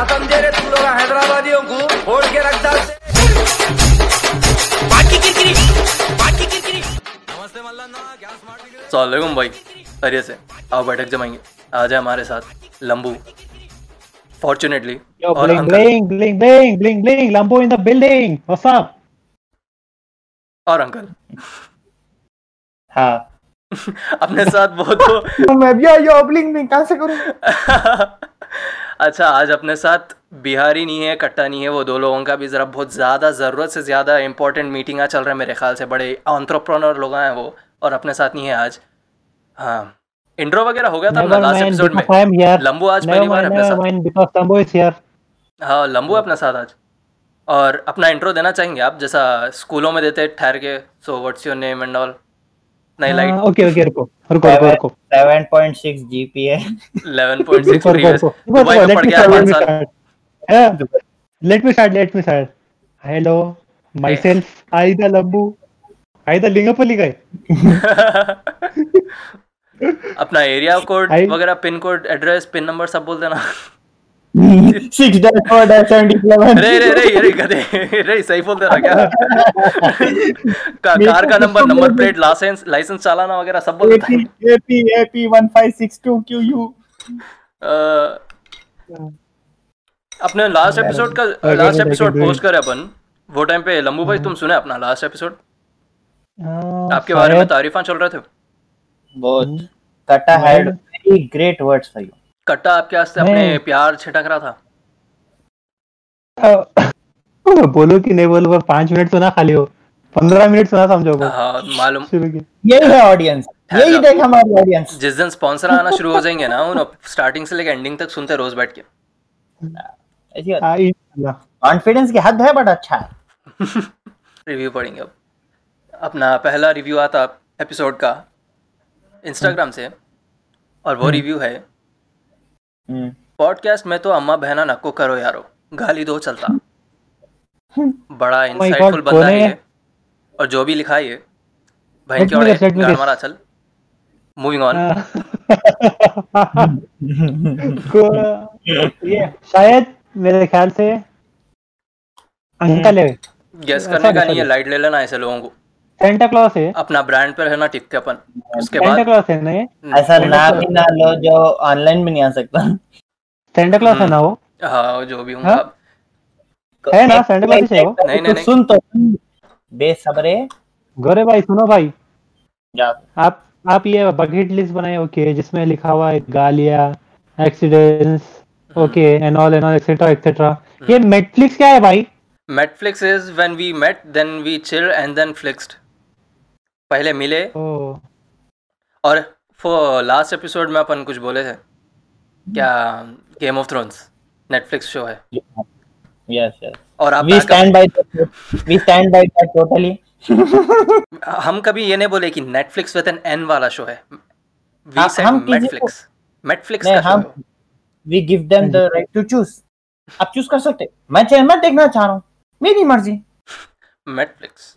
कहा समझे रे तुम लोग हैदराबादियों को फोड़ के रख डालते सलाम भाई अरे से। आओ बैठक जमाएँगे। आ जाए हमारे साथ लंबू। फॉर्चुनेटली और bling, uncle. bling, bling, bling, bling, bling. Lambo in the building. और अंकल। हाँ। अपने साथ बहुत तो मैं भी यो ब्लिंग ब्लिंग कहाँ से करूँ? अच्छा आज अपने साथ बिहारी नहीं है कट्टा नहीं है वो दो लोगों का भी ज़रा बहुत ज़्यादा ज़रूरत से ज़्यादा इंपॉर्टेंट मीटिंग चल रहा है मेरे ख्याल से। बड़े ऑन्ट्रप्रनर लोग हैं वो और अपने साथ नहीं है आज। हाँ। इंट्रो वगैरह हो गया था अपना लास्ट एपिसोड में. लंबू आज पहली बार अपने साथ. हाँ लंबू है अपने साथ आज। और अपना इंट्रो देना चाहेंगे आप? जैसा स्कूलों में देते ठहर के so what's your name and all नहीं लाइट ओके ओके रुको रुको रुको रुको. 7.6 जीपीए 11.6 रुको रुको let me start let me start let me start hello myself I the Lambu I the Lingampally गए अपना एरिया कोड वगैरह pin code address pin number सब बोल देना। Six dash four dash seventy seven रे रे रे रे गधे रे सही बोल रहा क्या? का, कार का number number plate license license चालाना वगैरह सब बोल है। AP AP one five six two Q U अपने लास्ट एपिसोड का लास्ट एपिसोड पोस्ट करे अपन। वो टाइम पे लंबू भाई तुम सुने अपना लास्ट एपिसोड हाँ, आपके बारे में तारीफां चल रहे थे? बहुत। कटा had very great words for you कट्टा आपके वास्ते अपने प्यार छिटक रहा था। बोलो कि नहीं बोलो पर पाँच मिनट सुना खाली हो। पंद्रह मिनट सुना समझो हाँ मालूम यही है ऑडियंस यही देख हमारी ऑडियंस जिस दिन स्पॉन्सर आना शुरू हो जाएँगे ना उन स्टार्टिंग से लेकर एंडिंग तक सुनते रोज बैठ के। ऐसी हाँ। कॉन्फिडेंस की हद है बट अच्छा है। रिव्यू पढ़ेंगे अब। अपना पहला रिव्यू आता एपिसोड का इंस्टाग्राम से और वो रिव्यू है पॉडकास्ट में तो अम्मा बहना नक्को करो यारो। गाली दो चलता। बड़ा इंसाइटफुल बंदा है? और जो भी लिखा है ये। बहन Let की me और guess, let me गाड़ guess. मारा चल मूविंग ऑन। ये शायद मेरे ख्याल से अंकल है। गेस करने का नहीं है। लाइट ले लेना ऐसे लोगों को। सेंटा क्लॉस है। अपना ब्रांड पे रहना टिक के अपन। उसके बाद सेंटा क्लॉस है ना ये? ऐसा ना भी ना लो जो ऑनलाइन भी नहीं आ सकता। सेंटा क्लॉस है ना वो? हाँ जो भी हूँ हाँ? है ना? सेंटा क्लॉस है वो? नहीं, नहीं, तो सुन तो बेसब्रे। गोरे भाई सुनो भाई। आप आप ये बकेट लिस्ट बनाए ओके जिसमें लिखा हुआ है गालियाँ accidents okay and all and all etcetera etcetera ये नेटफ्लिक्स क्या है भाई? Netflix is when we met, then we chill and then flixed. पहले मिले। ओ। और फॉर लास्ट एपिसोड में अपन कुछ बोले थे। क्या game of thrones Netflix show है। यस यस और आप we stand by we stand by that totally हम कभी ये नहीं बोले कि नेटफ्लिक्स विद एन एन वाला शो है। वी सेड हम नेटफ्लिक्स नेटफ्लिक्स का हम we give them the right to choose आप चूज़ कर सकते मैं चैनल देखना चाह रहा हूँ। मेरी मर्ज़ी। नेटफ्लिक्स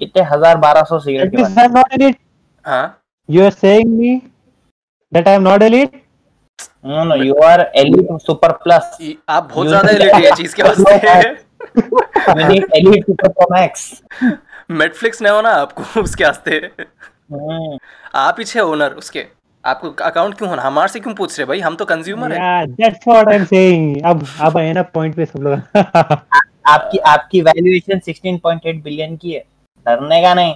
इतने हज़ार बारह सौ सिगरेट हाँ। You are saying me that i am not elite? No no you are elite super plus आप बहुत ज़्यादा एलीट है चीज़ के वास्ते you need elite super pro max Netflix नहीं होना आपको उसके वास्ते। हम्म, आप ही छे ओनर उसके। आपको अकाउंट क्यों होना? हमारे से क्यों पूछ रहे भाई? हम तो कंज्यूमर है। Yeah that's what i'm saying. अब अब आए ना पॉइंट पे सब लोग। आपकी आपकी वैल्यूएशन 16.8 बिलियन की है। डरने का नहीं।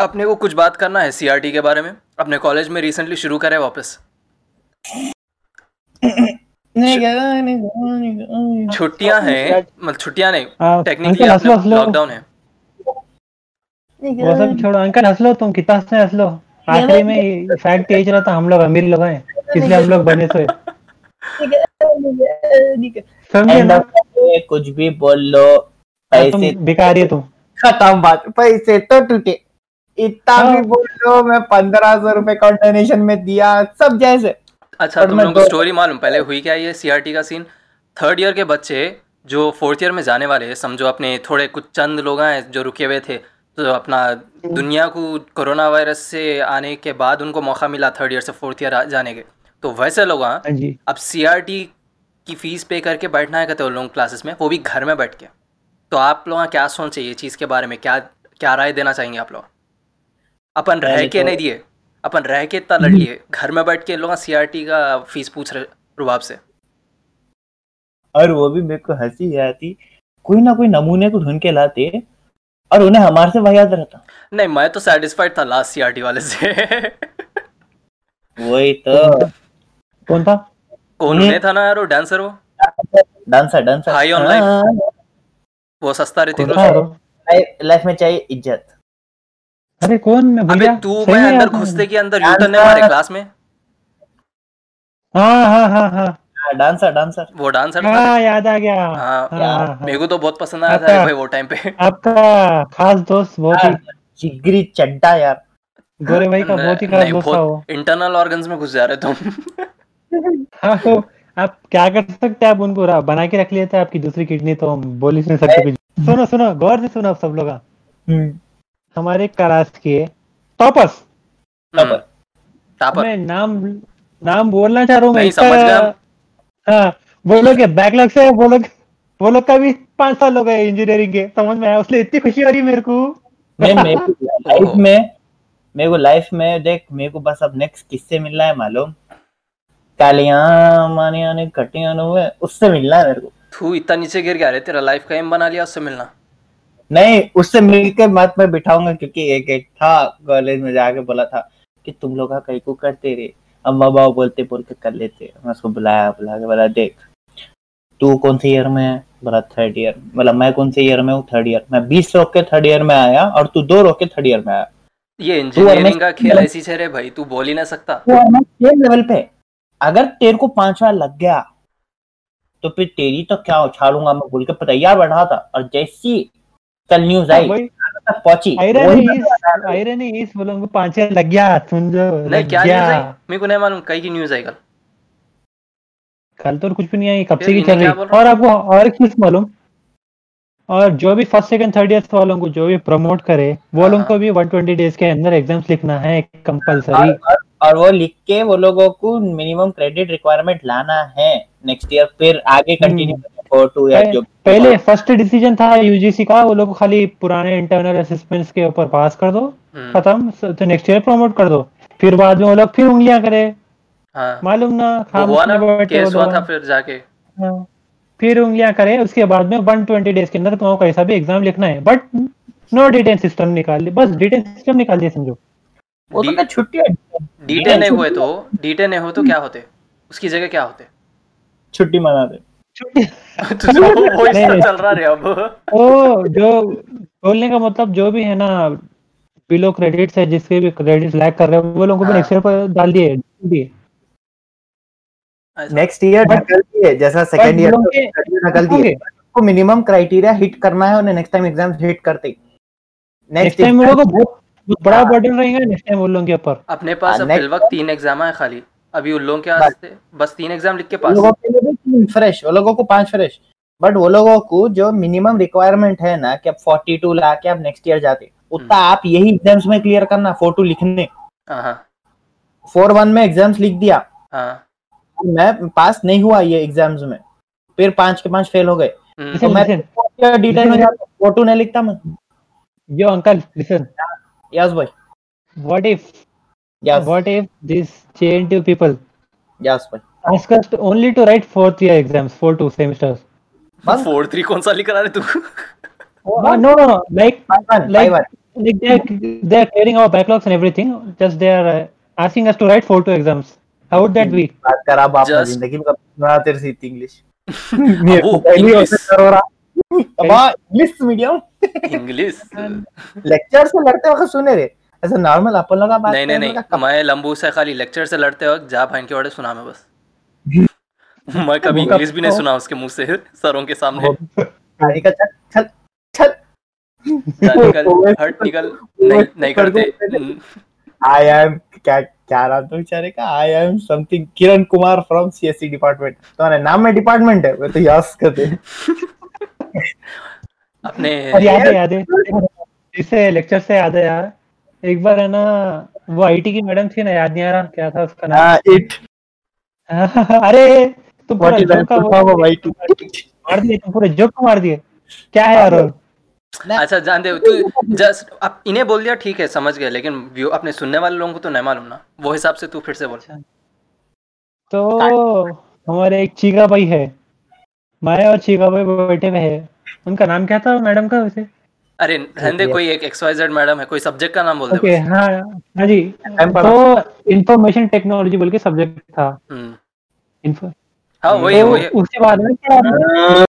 अपने को कुछ बात करना है सीआरटी के बारे में? अपने कॉलेज में रिसेंटली शुरू करे वापस। छुट्टियाँ हैं मतलब छुट्टियाँ नहीं हाँ, टेक्निकली लो। लॉकडाउन है। वो सब छोड़ो अंकल हंस लो तुम कितना से हंस लो। आखिरी में फैक्ट यही चला था हम लोग अमीर लोग हैं इसलिए हम लोग बने सोए समझे ना? कुछ भी बोल लो हाँ, तुम पैसे बेकार है तुम। खत्म बात। पैसे तो टूटे। इतना हाँ। भी बोल लो मैं पंद्रह सौ रुपए का डोनेशन में दिया सब जैसे। अच्छा तुम लोगों को स्टोरी मालूम पहले हुई क्या ये सीआरटी का सीन थर्ड ईयर के बच्चे जो फोर्थ ईयर में जाने वाले हैं समझो अपने थोड़े कुछ चंद लोग हैं जो रुके हुए थे तो अपना दुनिया को कोरोना वायरस से आने के बाद उनको मौका मिला थर्ड ईयर से फोर्थ ईयर जाने के। तो वैसे लोग हाँ अब सीआरटी की फ़ीस पे करके बैठना है कहते हो लोग क्लासेस में? वो भी घर में बैठ के। तो आप लोग क्या सोचे ये चीज़ के बारे में? क्या क्या राय देना चाहेंगे आप लोग? अपन रह के तो- नहीं दिए। अपन रह के इतना लड़ लिए। घर में बैठ के लोग सीआरटी का फ़ीस पूछ रहे रुबाब से? और वो भी मेरे को हँसी आती कोई ना कोई नमूने को ढूंढ के लाते और उन्हें हमारे से वही याद रहता। नहीं मैं तो सेटिस्फाइड था लास्ट सीआरटी वाले से। वही तो। कौन था? कौन हम्म। था ना यार वो डांसर वो? Dancer dancer High on life. वो सस्ता रहती कौन? लाइफ में चाहिए इज़्ज़त। अरे कौन? मैं अबे तू मैं अंदर घुसते के अंदर यूटर्न नहीं डांसर। मारे क्लास में। हाँ हाँ हाँ हाँ। डांसर डांसर वो डांसर था। हाँ याद आ गया। हाँ हाँ, हाँ, हाँ। मेरे को तो बहुत पसंद आया था। भाई वो टाइम पे। आपका खास दोस्त बहुत ही जिगरी चड्डा यार। गोरे भाई का बहुत ही खास दोस्त था वो। इंटरनल ऑर्गन्स में घुस जा रहे तुम। हाँ तो आप क्या कर सकते हैं? आप उनको बना के रख लिए थे आपकी दूसरी किडनी तो हम बोल ही नहीं सकते कुछ सुनो सुनो गौर से सुनो आप सब लोग। हम्म, हमारे करास के टॉपर्स। हम्म, मैं नाम नाम बोलना चाह रहा हूँ मैं। हाँ वो लोग के बैकलॉग से वो लोग वो लोग का भी पाँच साल हो गए इंजीनियरिंग के समझ में आया? उसलिए इतनी खुशी हो रही है मेरे को। मैं मेरे को लाइफ में मेरे को लाइफ में देख मेरे को बस अब नेक्स्ट किससे मिलना है मालूम? कालियाँ हुए उससे मिलना है मेरे को। तू इतना नीचे गिर गया रे तेरा लाइफ का एम बना लिया उससे मिलना। नहीं उससे मिलके मत मैं बिठाऊँगा क्योंकि एक एक था कॉलेज में जाके बोला था कि तुम लोग कहीं को करते रहे अम्मा बाबा बोलते बोलते कर लेते। मैं उसको बुलाया बुला के बोला देख तू कौन से ईयर में है? बोला थर्ड ईयर बोला मैं कौन से ईयर में हूँ? थर्ड ईयर मैं बीस रोक के थर्ड ईयर में आया और तू दो रोक के थर्ड ईयर में आया। ये इंजीनियरिंग का खेल ऐसी छे रे भाई तू बोल ही सकता। ना सेम लेवल पे। अगर तेरे को पांचवा लग गया तो फिर तेरी तो क्या उछालूँगा? मैं बोल के तैयार बैठा था और जैसी कल न्यूज़ आई तक पहुँची? आयरन इस आयरन इस वो लोग को पाँच छह लग गया सुन जो नहीं क्या न्यूज़ आई? मेरे को नहीं मालूम कहीं की न्यूज़ आई कल। कल तो कुछ भी नहीं आई कब से की चल रही और आपको और एक चीज़ मालूम और जो भी फ़र्स्ट सेकंड थर्ड ईयर वालों को जो भी प्रमोट करे वो हाँ, लोगों को भी 120 डेज़ के अंदर एग्ज़ाम्स लिखना है कंपलसरी और, वो लिख के वो लोगों को मिनिमम क्रेडिट रिक्वायरमेंट लाना है नेक्स्ट ईयर फिर आगे कंटिन्यू फोर टू या जो पहले फ़र्स्ट डिसीज़न था यूजीसी का वो लोग खाली पुराने इंटरनल असेसमेंट्स के ऊपर पास कर दो हम्म, खत्म तो नेक्स्ट ईयर प्रमोट कर दो। फिर बाद में वो लोग फिर उंगलियाँ करे। हाँ। मालूम ना खाम हुआ ना केस हुआ था फिर जाके। हाँ। फिर उंगलियाँ करे उसके बाद में 120 डेज़ के अंदर तुमको कैसा भी एग्ज़ाम लिखना है बट नो डिटेन सिस्टम निकाल ली बस डिटेन सिस्टम निकाल दिया समझो। वो तो डी- क्या छुट्टी है। डीटे नहीं हुए तो डीटे नहीं हो तो क्या होते? उसकी जगह क्या होते? छुट्टी मना दे। तो जो वो नहीं। चल रहा रे अब। ओ जो बोलने का मतलब जो भी है ना बिलो क्रेडिट्स है जिसके भी क्रेडिट्स लैग कर रहे हैं वो लोगों को भी हाँ। नेक्स्ट ईयर पर डाल दिए दिए। नेक्स्ट ईयर ढकल दिए जैसा सेकंड ईयर लोगों ढकल दिए। को मिनिमम क्राइटेरिया हिट करना है उन्हें नेक्स्ट टाइम एग्ज़ाम हिट करते नेक्स्ट टाइम वो लोगों बड़ा हाँ। बर्डन रहेगा नेक्स्ट टाइम वो लोगों के ऊपर। अपने पास हाँ, अब next- फिल वक्त तीन एग्ज़ाम है खाली। अभी उन लोगों के पास बस। थे बस तीन एग्ज़ाम लिख के पास लोगों के लिए तीन फ्रेश वो लोगों को पाँच फ्रेश बट वो लोगों को जो मिनिमम रिक्वायरमेंट है ना कि अब 42 ला के अब नेक्स्ट ईयर जाते उतना आप यही एग्ज़ाम्स में क्लियर करना फोर टू लिखने। हाँ हाँ। फोर वन में एग्ज़ाम्स लिख दिया। हाँ। मैं पास नहीं हुआ ये एग्ज़ाम्स में। फिर पाँच के पाँच फेल हो गए। हम्म, तो मैं डिटेल में जाता फोर टू नहीं लिखता मैं। यो अंकल लिसन यस भाई what if yes what if this JNTU people यस भाई ask us to only to write fourth year exams four two semesters बस फोर थ्री कौन सा लिख रहा है तू Uh, no no no like Five one, like, five one. like they're, they're clearing our backlogs and everything just they are uh, asking us to write four two exams how would that be बात कर Just- ज़िंदगी में कभी सुना तेरे से English वो English रहा इंग्लिश मीडियम इंग्लिश लेक्चर से लड़ते वक्त सुने रे। ऐसा नॉर्मल अपन लोग बात नहीं नहीं नहीं। मैं लंबू से खाली लेक्चर से लड़ते वक्त जा भाई के वाड़े सुना मैं बस। मैं कभी इंग्लिश भी नहीं सुना उसके मुँह से सरों के सामने। गाड़ी का चल चल निकल हट निकल। नहीं नहीं करते। हम्म, आई एम क्या क्या नाम था बेचारे का? I am something Kiran Kumar from CSC department तुम्हारे नाम में डिपार्टमेंट है वो तो याद करते अपने याद है याद। है इससे लेक्चर से याद है यार। एक बार है ना वो आईटी की मैडम थी ना याद नहीं आ रहा क्या था उसका नाम? हाँ इट अरे तुम पूरा जोक का दैट वो वाई मार दिए तुम पूरे जोक मार दिए। क्या है यार अच्छा जान दे तू जस्ट अब इन्हें बोल दिया ठीक है समझ गए लेकिन व्यू अपने सुनने वाले लोगों को तो नहीं मालूम ना। वो हिसाब से तू फिर से बोल। तो हमारे एक चीका भाई है। मैं और चीका भाई बैठे हुए हैं। उनका नाम क्या था मैडम का वैसे? अरे रहने कोई एक एक्सवाइजेड मैडम है कोई सब्जेक्ट का नाम बोल दे ओके बस। हाँ हाँ जी। तो इंफॉर्मेशन टेक्नोलॉजी बोल के सब्जेक्ट था। हम्म, info- हाँ वही तो वही उसके बाद में क्या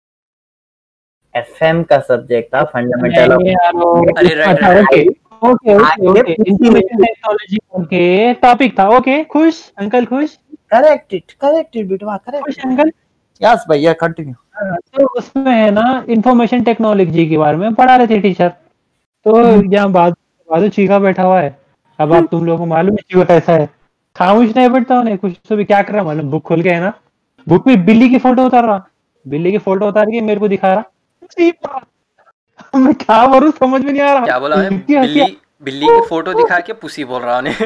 एफएम का सब्जेक्ट था फंडामेंटल अरे right right okay okay. Information technology okay topic था। ओके खुश? अंकल खुश? करेक्ट इट करेक्ट इट बिटवा खुश करेक्ट अंकल? यस भैया कंटिन्यू हाँ, तो उसमें है ना इंफॉर्मेशन टेक्नोलॉजी के बारे में पढ़ा रहे थे टीचर तो यहाँ बाद बाजू चीका बैठा हुआ है। अब आप तुम लोगों को मालूम है चीका कैसा है। खामोश नहीं बैठता उन्हें कुछ तो भी क्या कर रहा मालूम बुक खोल के है ना। बुक में बिल्ली की फ़ोटो उतार रहा। बिल्ली की फ़ोटो उतार के मेरे को दिखा रहा। मैं क्या करूँ समझ में नहीं आ रहा। क्या बोला है? बिल्ली बिल्ली की फ़ोटो दिखा के पुसी बोल रहा उन्हें।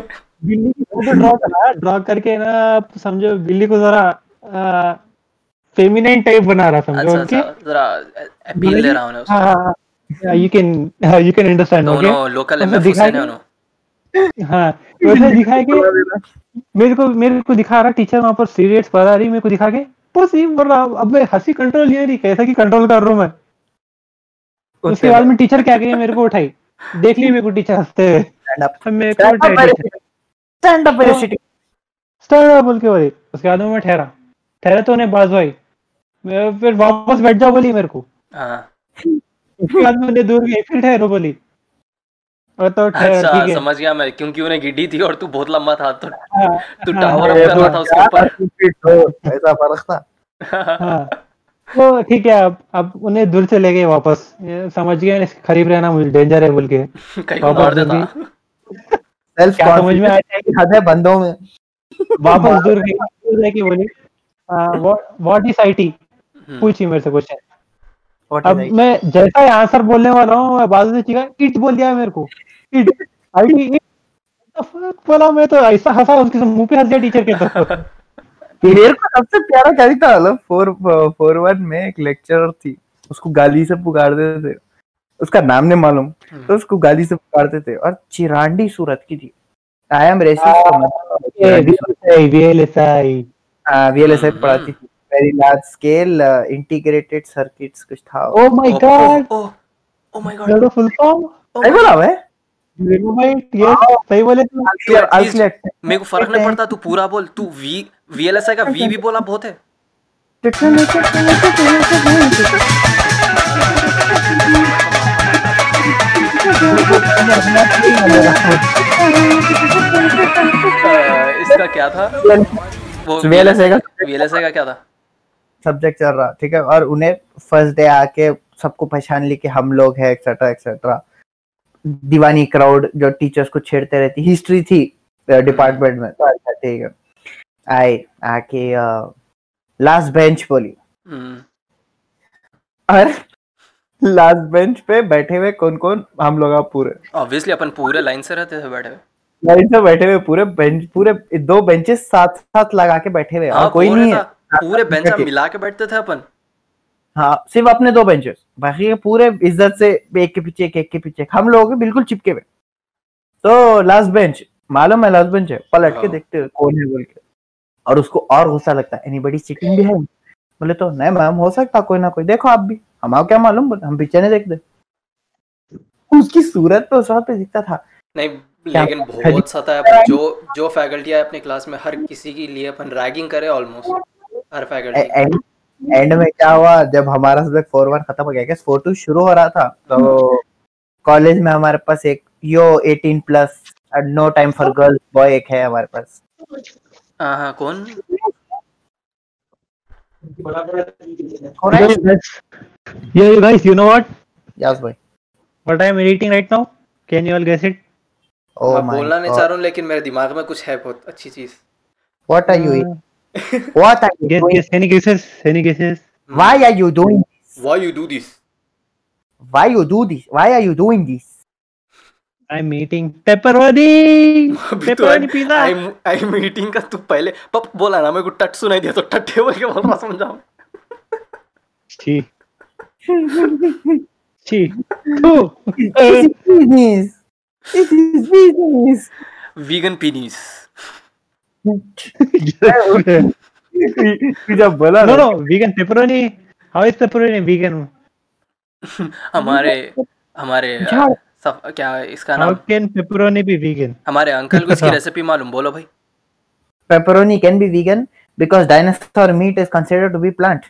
बिल्ली की फ़ोटो ड्रॉ करा ड्रॉ करके ना समझो बिल्ली को जरा फेमिनाइन टाइप बना रहा समझो अच्छा उनके। अच्छा जरा अपील दे रहा हूँ उसको। हाँ you can you can understand okay दोनों लोकल एमएफ हुसैन है के- हाँ वैसे दिखा के मेरे को मेरे को दिखा रहा टीचर वहाँ पर सीरियस पढ़ा रही मेरे को दिखा के। पुसी बोल रहा अब मैं हँसी कंट्रोल नहीं रही कैसा की कंट्रोल कर रहा हूँ मैं। उसके बाद में टीचर क्या कही मेरे को उठाई। देख ली मेरे को टीचर हँसते हुए। स्टैंड अप मेरे को उठाई स्टैंड अप अप बोल के बोली। उसके बाद में मैं ठहरा। ठहरा तो उन्हें बाजू आई मैं फिर वापस बैठ जाओ बोली मेरे को। हाँ। उसके बाद में उन्हें दूर गई फिर ठहरो बोली। और तो ठहर अच्छा ठीक है। समझ गया मैं क्योंकि उन्हें गिड्डी थी और तू बहुत लंबा था तो हाँ, तू हाँ, टावर अप कर रहा था उसके ऊपर। ऐसा फ़र्क था। हाँ। तो ठीक है अब अब उन्हें दूर से ले गए वापस। समझ गए करीब रहना मुझे डेंजर है बोल के। वापस दूर देता। गई। सेल्फ समझ में आया कि हद है बंदों में। वापस दूर गई दूर जाके बोली व्हाट इज़ आईटी पूछी मेरे से क्वेश्चन अब मैं जैसा ही आंसर बोलने वाला हूँ मैं बाजू से चीखा इट बोल दिया मेरे को इट इट बोला मैं तो ऐसा हंसा उसके मुँह पे हंस दिया टीचर के तो मेरे को सबसे प्यारा क्या था? मतलब फोर फोर वन में एक लेक्चरर थी उसको गाली से पुकारते थे। उसका नाम नहीं मालूम तो उसको गाली से पुकारते थे। और चिरांडी सूरत की थी। I am racist VLSI VLSI पढ़ाती थी। Very large scale integrated circuits कुछ था ओ my god oh oh my god that full form सही बोला मैं मेगाबाइट यस सही बोले तो क्लियर मेरे को फ़र्क नहीं पड़ता तू पूरा बोल तू वी वीएलएसआई का वी भी बोला बहुत है अ, इसका क्या था वो VLSI का वीएलएसआई का क्या था सब्जेक्ट चल रहा ठीक है? और उन्हें फ़र्स्ट डे आके सबको पहचान ली कि हम लोग हैं एक्सेट्रा एक्सेट्रा दीवानी क्राउड जो टीचर्स को छेड़ते रहती हिस्ट्री थी डिपार्टमेंट में। तो अच्छा ठीक है। आई आके लास्ट बेंच बोली। हम्म, और लास्ट बेंच पे बैठे हुए कौन कौन हम लोग आप पूरे। ऑब्वियसली अपन पूरे लाइन से रहते थे बैठे हुए। लाइन से बैठे हुए पूरे बेंच पूरे दो बेंचेस साथ साथ लगा के बैठे हुए। हाँ कोई नहीं है। पूरे बेंच मिला के बैठते थे अपन? हाँ सिर्फ़ अपने दो बेंचेस बाकी पूरे इज़्ज़त से एक के पीछे एक एक के पीछे। हम लोग बिल्कुल चिपके हुए। तो लास्ट बेंच मालूम है लास्ट बेंच है। पलट के हाँ। देखते कौन है बोल के। और उसको और गुस्सा लगता है। एनीबडी सिटिंग भी है बोले तो नहीं मैम हो सकता कोई ना कोई। देखो आप भी। हमारा क्या मालूम? बोले हम पीछे नहीं देखते। उसकी सूरत तो उस पे दिखता था। नहीं लेकिन बहुत सताया। अपन जो जो फैकल्टी है अपने क्लास में हर किसी के लिए अपन रैगिंग करे ऑलमोस्ट हर फैकल्टी एंड एंड में क्या हुआ जब हमारा सब्जेक्ट फोर वन खत्म हो गया क्या फोर टू शुरू हो रहा था तो कॉलेज में हमारे पास एक yo eighteen plus no time for girls boy एक है हमारे पास हाँ हाँ कौन Yeah, you guys, you know what? Yes, boy. What I am eating right now? Can you all guess it? Oh my बोलना नहीं चाह रहा हूँ लेकिन मेरे दिमाग में कुछ है बहुत अच्छी चीज़ What are you eating? What are you Guess, doing? guess. Any guesses? Any guesses? Why are you doing this? Why you do this? Why you do this? Why are you doing this? I'm eating pepperoni. अभी तो pepperoni pizza. I I meeting का तू पहले पप बोला ना मेरे को टट सुनाई दिया तो टट्टे बोल के बोल रहा समझाओ Chi. Chi. Two. This is business. This is business. Vegan पीनीस तुझा बोला no no vegan pepperoni how is pepperoni vegan हमारे हमारे सब क्या इसका नाम? How can pepperoni be vegan हमारे अंकल को इसकी रेसिपी मालूम बोलो भाई। Pepperoni can be vegan because dinosaur meat is considered to be plant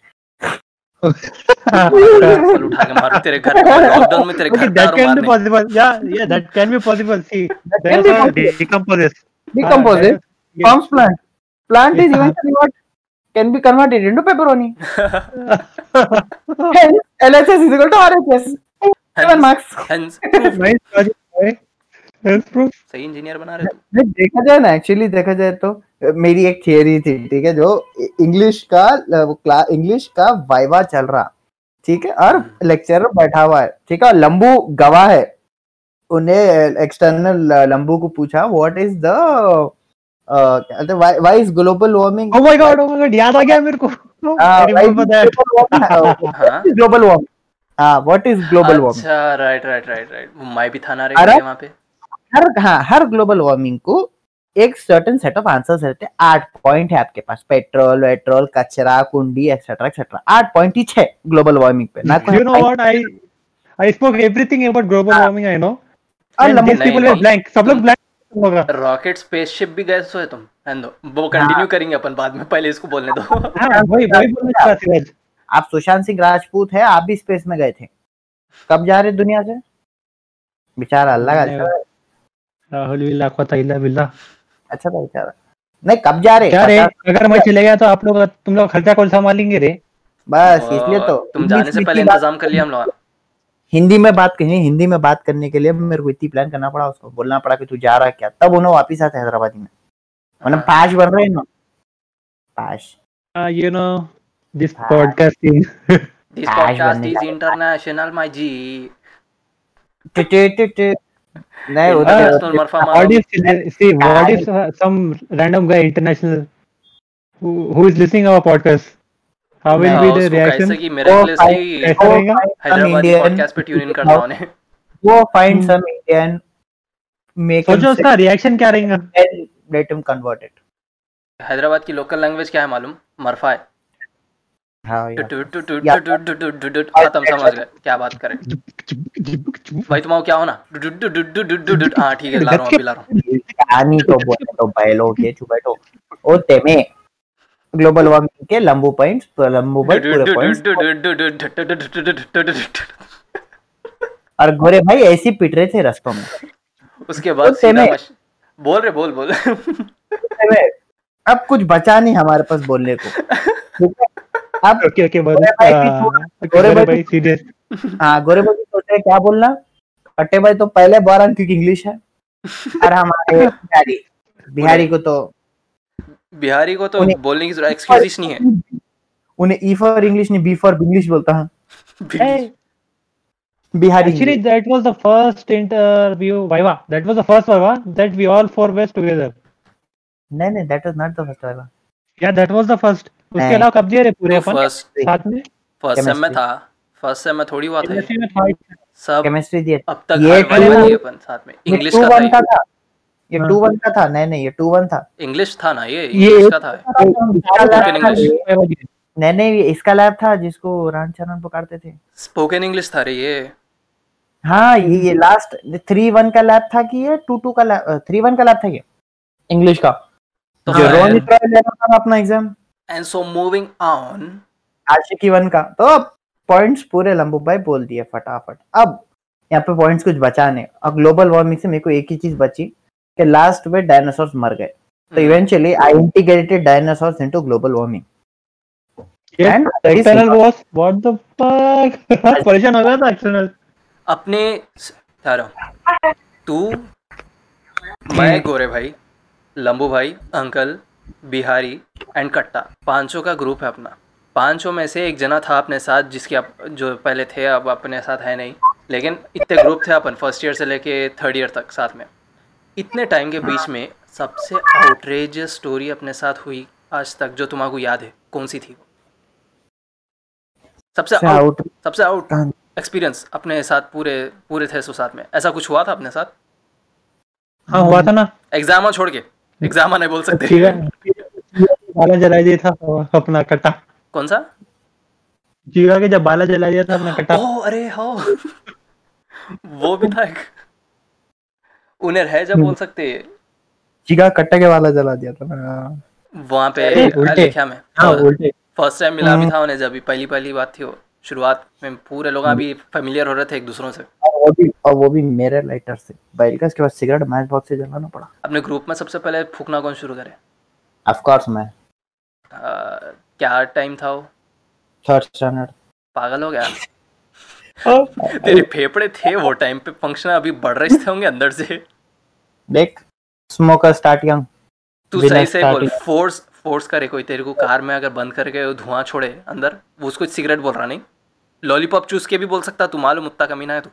उठा के मारो तेरे घर लॉकडाउन में तेरे घर that possible yeah yeah that can be possible see that can be decomposes decomposes Decompose. Yeah. Plant. Plant is Yeah. eventually what can be converted into pepperoni. Hence, LHS is equal to RHS. Seven marks. Hence, nice logic, boy. सही engineer बना रहे देखा जाए ना actually देखा जाए तो मेरी एक थियरी थी ठीक है जो इंग्लिश का इंग्लिश का वाइवा चल रहा ठीक है और लेक्चरर बैठा हुआ है ठीक है लंबू गवाह है उन्हें एक्सटर्नल लंबू को पूछा what is the why is global warming Oh my god, oh my god, याद आ गया मेरे को. I remember that. हाँ ग्लोबल वार्मिंग हाँ व्हाट इज़ ग्लोबल वार्मिंग अच्छा राइट राइट राइट राइट मैं भी था ना रे अरे? वहाँ पे हर हाँ हर ग्लोबल वार्मिंग को एक सर्टेन सेट ऑफ़ आंसर्स रहते हैं आठ पॉइंट है आपके पास पेट्रोल वेट्रोल कचरा कुंडी एक्सेट्रा एक्सेट्रा आठ पॉइंट ही छह ग्लोबल वार्मिंग पे ना You know what? I I spoke everything about global warming. I know. और लंबू नहीं। were blank. सब लोग blank होगा. रॉकेट स्पेसशिप भी गए सो है तुम दो वो कंटिन्यू करेंगे अपन बाद में पहले इसको बोलने दो हाँ, वही वही बोलना चाह रहा आप सुशांत सिंह राजपूत है आप भी स्पेस में गए थे कब जा रहे दुनिया से बेचारा अल्लाह का अच्छा राहुल बिल्ला को तैला बिल्ला. अच्छा था बेचारा नहीं कब जा रहे क्या रे? अगर मैं चले गया तो आप लोग तुम लोग खर्चा कौन संभालेंगे रे? बस इसलिए तो तुम जाने से पहले इंतज़ाम कर लिया हम लोग हिंदी में बात करनी हिंदी में बात करने के लिए मेरे को इतनी प्लान करना पड़ा उसको बोलना पड़ा कि तू जा रहा है क्या? तब उन्हें वापिस आते हैदराबादी में। मतलब पाश बन रहे ना। पाश। Uh, you know this हाँ. This podcast is international my जी टे- टे- टे- टे। नहीं वो International मरफा What मारो if see? What if some random guy international who who is listening our podcast? how will be the reaction? कैसे कि miraculously हैदराबादी पॉडकास्ट पे ट्यून इन करना उन्हें। Go find some indian make सोचो उसका रिएक्शन क्या रहेगा? And let him convert it. Hyderabad की लोकल लैंग्वेज क्या है मालूम? मरफा है। हाँ, समझ गए। क्या बात करें। भाई तुम्हारा क्या होना? हाँ ठीक है ला रहा अभी ला रहा तो तो ओ तेमे ग्लोबल वार्मिंग के लंबू पॉइंट्स लंबू पर पूरे पॉइंट्स और गोरे भाई ऐसी पिट रहे थे रस्तों में उसके बाद तो बोल रहे बोल बोल अब कुछ बचा नहीं हमारे पास बोलने को अब ओके ओके गोरे भाई सीधे हाँ गोरे भाई सोच रहे क्या बोलना कट्टे भाई तो पहले बोल रहा इंग्लिश है और हमारे बिहारी बिहारी को तो बिहारी को तो बोलने की ज़रूरत एक्सक्यूज नहीं है। उन्हें ई फॉर इंग्लिश नहीं बी फॉर इंग्लिश बोलता है। Bihari actually, that was the first interview Viva. That was the first Viva that we all four were together. नहीं नहीं that was not the first वाला Yeah, that was the first. उसके अलावा कब दिए रे पूरे अपन? साथ में? फ़र्स्ट सेम में था। फ़र्स्ट सेम में थोड़ी हुआ था ये। Chemistry में था। सब केमिस्ट्री दिए अब तक ये दिए अपन साथ में। इंग्लिश का वन का था। ये हाँ। टू वन का था? नहीं नहीं ये टू वन था। इंग्लिश था ना ये? ये इंग्लिश का था. नहीं नहीं ये इसका लैब था जिसको राम चरण पकड़ते थे। स्पोकन इंग्लिश था रे ये। हाँ ये ये लास्ट थ्री वन का लैब था कि ये टू टू का लैब थ्री वन का लैब था ये इंग्लिश का। तो जो हाँ, रोनित रॉय ले रहा था अपना exam and so moving on Aashiqui one का। तो पॉइंट्स पूरे लंबू भाई बोल दिए फटाफट। अब यहाँ पे पॉइंट्स कुछ बचा नहीं। अब ग्लोबल वार्मिंग से मेरे को एक ही चीज़ बची। कि लास्ट में डायनासोर्स मर गए। तो। Eventually I integrated dinosaurs into global warming And external boss what the fuck परेशान हो गया था एक्सटर्नल अपने ठहरो तू मैं गोरे भाई लंबू भाई अंकल बिहारी एंड कट्टा पाँचों का ग्रुप है अपना। पाँचों में से एक जना था अपने साथ जिसके आप जो पहले थे अब अपने साथ है नहीं। लेकिन इतने ग्रुप थे अपन फ़र्स्ट ईयर से लेके थर्ड ईयर तक साथ में। इतने टाइम के बीच में सबसे आउटरेजियस स्टोरी अपने साथ हुई आज तक जो तुम्हारे याद है कौन सी थी सबसे आउट सबसे आउट हाँ। एक्सपीरियंस अपने साथ पूरे पूरे थे सो साथ में। ऐसा कुछ हुआ था अपने साथ? हाँ हुआ था ना। एग्ज़ाम छोड़ के? एग्ज़ाम नहीं बोल सकते। बाला जला दिया था अपना कट्टा। कौन सा? जीवा के जब बाला जला दिया था अपना कट्टा। ओ अरे हाँ। वो भी था एक। उन्हें है जब बोल सकते चिका कट्टा के वाला जला दिया था वहाँ पे। लिखा में? हाँ फ़र्स्ट टाइम मिला भी था उन्हें जब भी पहली पहली बात थी वो शुरुआत में पूरे लोग अभी फेमिलियर हो रहे थे एक दूसरों से। वो भी और वो भी मेरे लाइटर से। बाइल के बाद सिगरेट मैच बॉक्स से जलाना पड़ा। अपने ग्रुप में सबसे पहले फूकना कौन शुरू करे? ऑफ़ कोर्स मैं। आ, क्या टाइम था वो? थर्ड स्टैंडर्ड पागल हो गया? तेरे फेफड़े थे वो टाइम पे फ़ंक्शन अभी बढ़ रहे थे होंगे अंदर से। देख स्मोकर स्टार्ट यंग तू सही से बोल फोर्स फोर्स करे कोई तेरे को कार में अगर बंद करके वो धुआँ छोड़े अंदर वो उसको सिगरेट बोल रहा नहीं। लॉलीपॉप चूस के भी बोल सकता तू मालूम उतना कमीना है तू।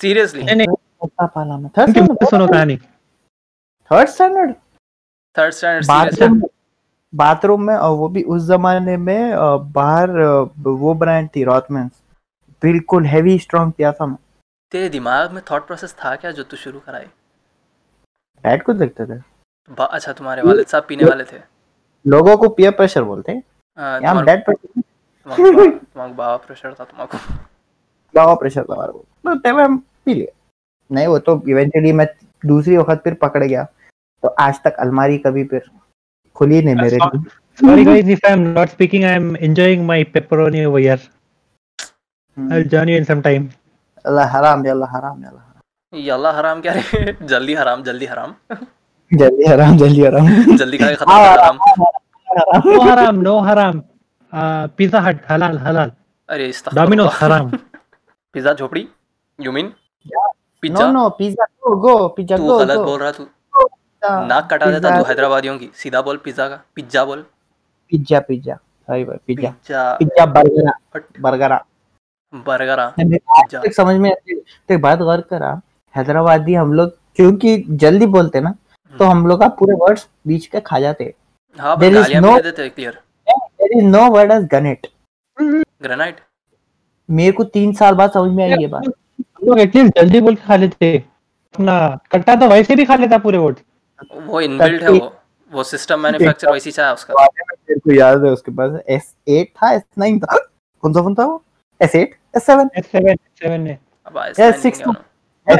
सीरियसली नहीं नहीं। पाला में थर्ड कहानी। Third standard third standard bathroom में और वो भी उस जमाने में बाहर वो ब्रांड थी रॉथमैन्स बिल्कुल हैवी स्ट्रॉन्ग किया था मैं। तेरे दिमाग में थॉट प्रोसेस था क्या जो तू शुरू कराए डैड को देखते थे। अच्छा तुम्हारे वालिद साहब पीने वाले थे। लोगों को पीयर प्रेशर बोलते हैं। हाँ, यहाँ तुम्हारा डैड तुम्हारा तुम्हारा बाबा प्रेशर था तुम्हारा बाबा प्रेशर था हमारे को। तो तब हम पी लिए। नहीं वो तो इवेंचुअली मैं दूसरी वक्त फिर पकड़ गया। तो आज तक अलमारी कभी फिर खुली नहीं मेरे लिए Sorry guys, if I'm not speaking, I'm enjoying my pepperoni over here. Hmm. I'll join you in some time. अल्लाह हराम या अल्लाह हराम या अल्लाह हराम। यल्ला हराम क्या रे जल्दी हराम जल्दी हराम जल्दी हराम जल्दी हराम जल्दी खा के खत्म कर हराम No haram, no haram. Uh, Pizza Hut, halal, halal. अरे Domino's, haram. पिज्जा झोपड़ी you mean no pizza no pizza go go pizza तू गो गलत गो बोल रहा तू नाक कटा देता तू हैदराबादियों की। सीधा बोल पिज्जा का। पिज्जा बोल। Pizza pizza. सही बात pizza. Pizza. Burger. Burger. Burger. तक समझ में तो एक बात गौर करा हैदराबादी हम लोग क्योंकि जल्दी बोलते ना तो हम लोग का पूरे वर्ड्स बीच के खा जाते हाँ। There बस is गालियाँ no- भी दे देते clear there is no word as garnet granite मेरे को तीन साल बाद समझ में आई ये बात। हम लोग एटलीस्ट जल्दी बोल के खा लेते। अपना कट्टा तो वैसे भी खा लेता पूरे वोट वो इनबिल्ट है वो। वो सिस्टम मैन्युफैक्चर वैसी चाहे उसका। मेरे को याद है उसके पास। एस एट था एस नाइन था। कौन सा फ़ोन था वो? S eight S seven S seven seven ने अब Yes, ऐसा six नहीं हाँ,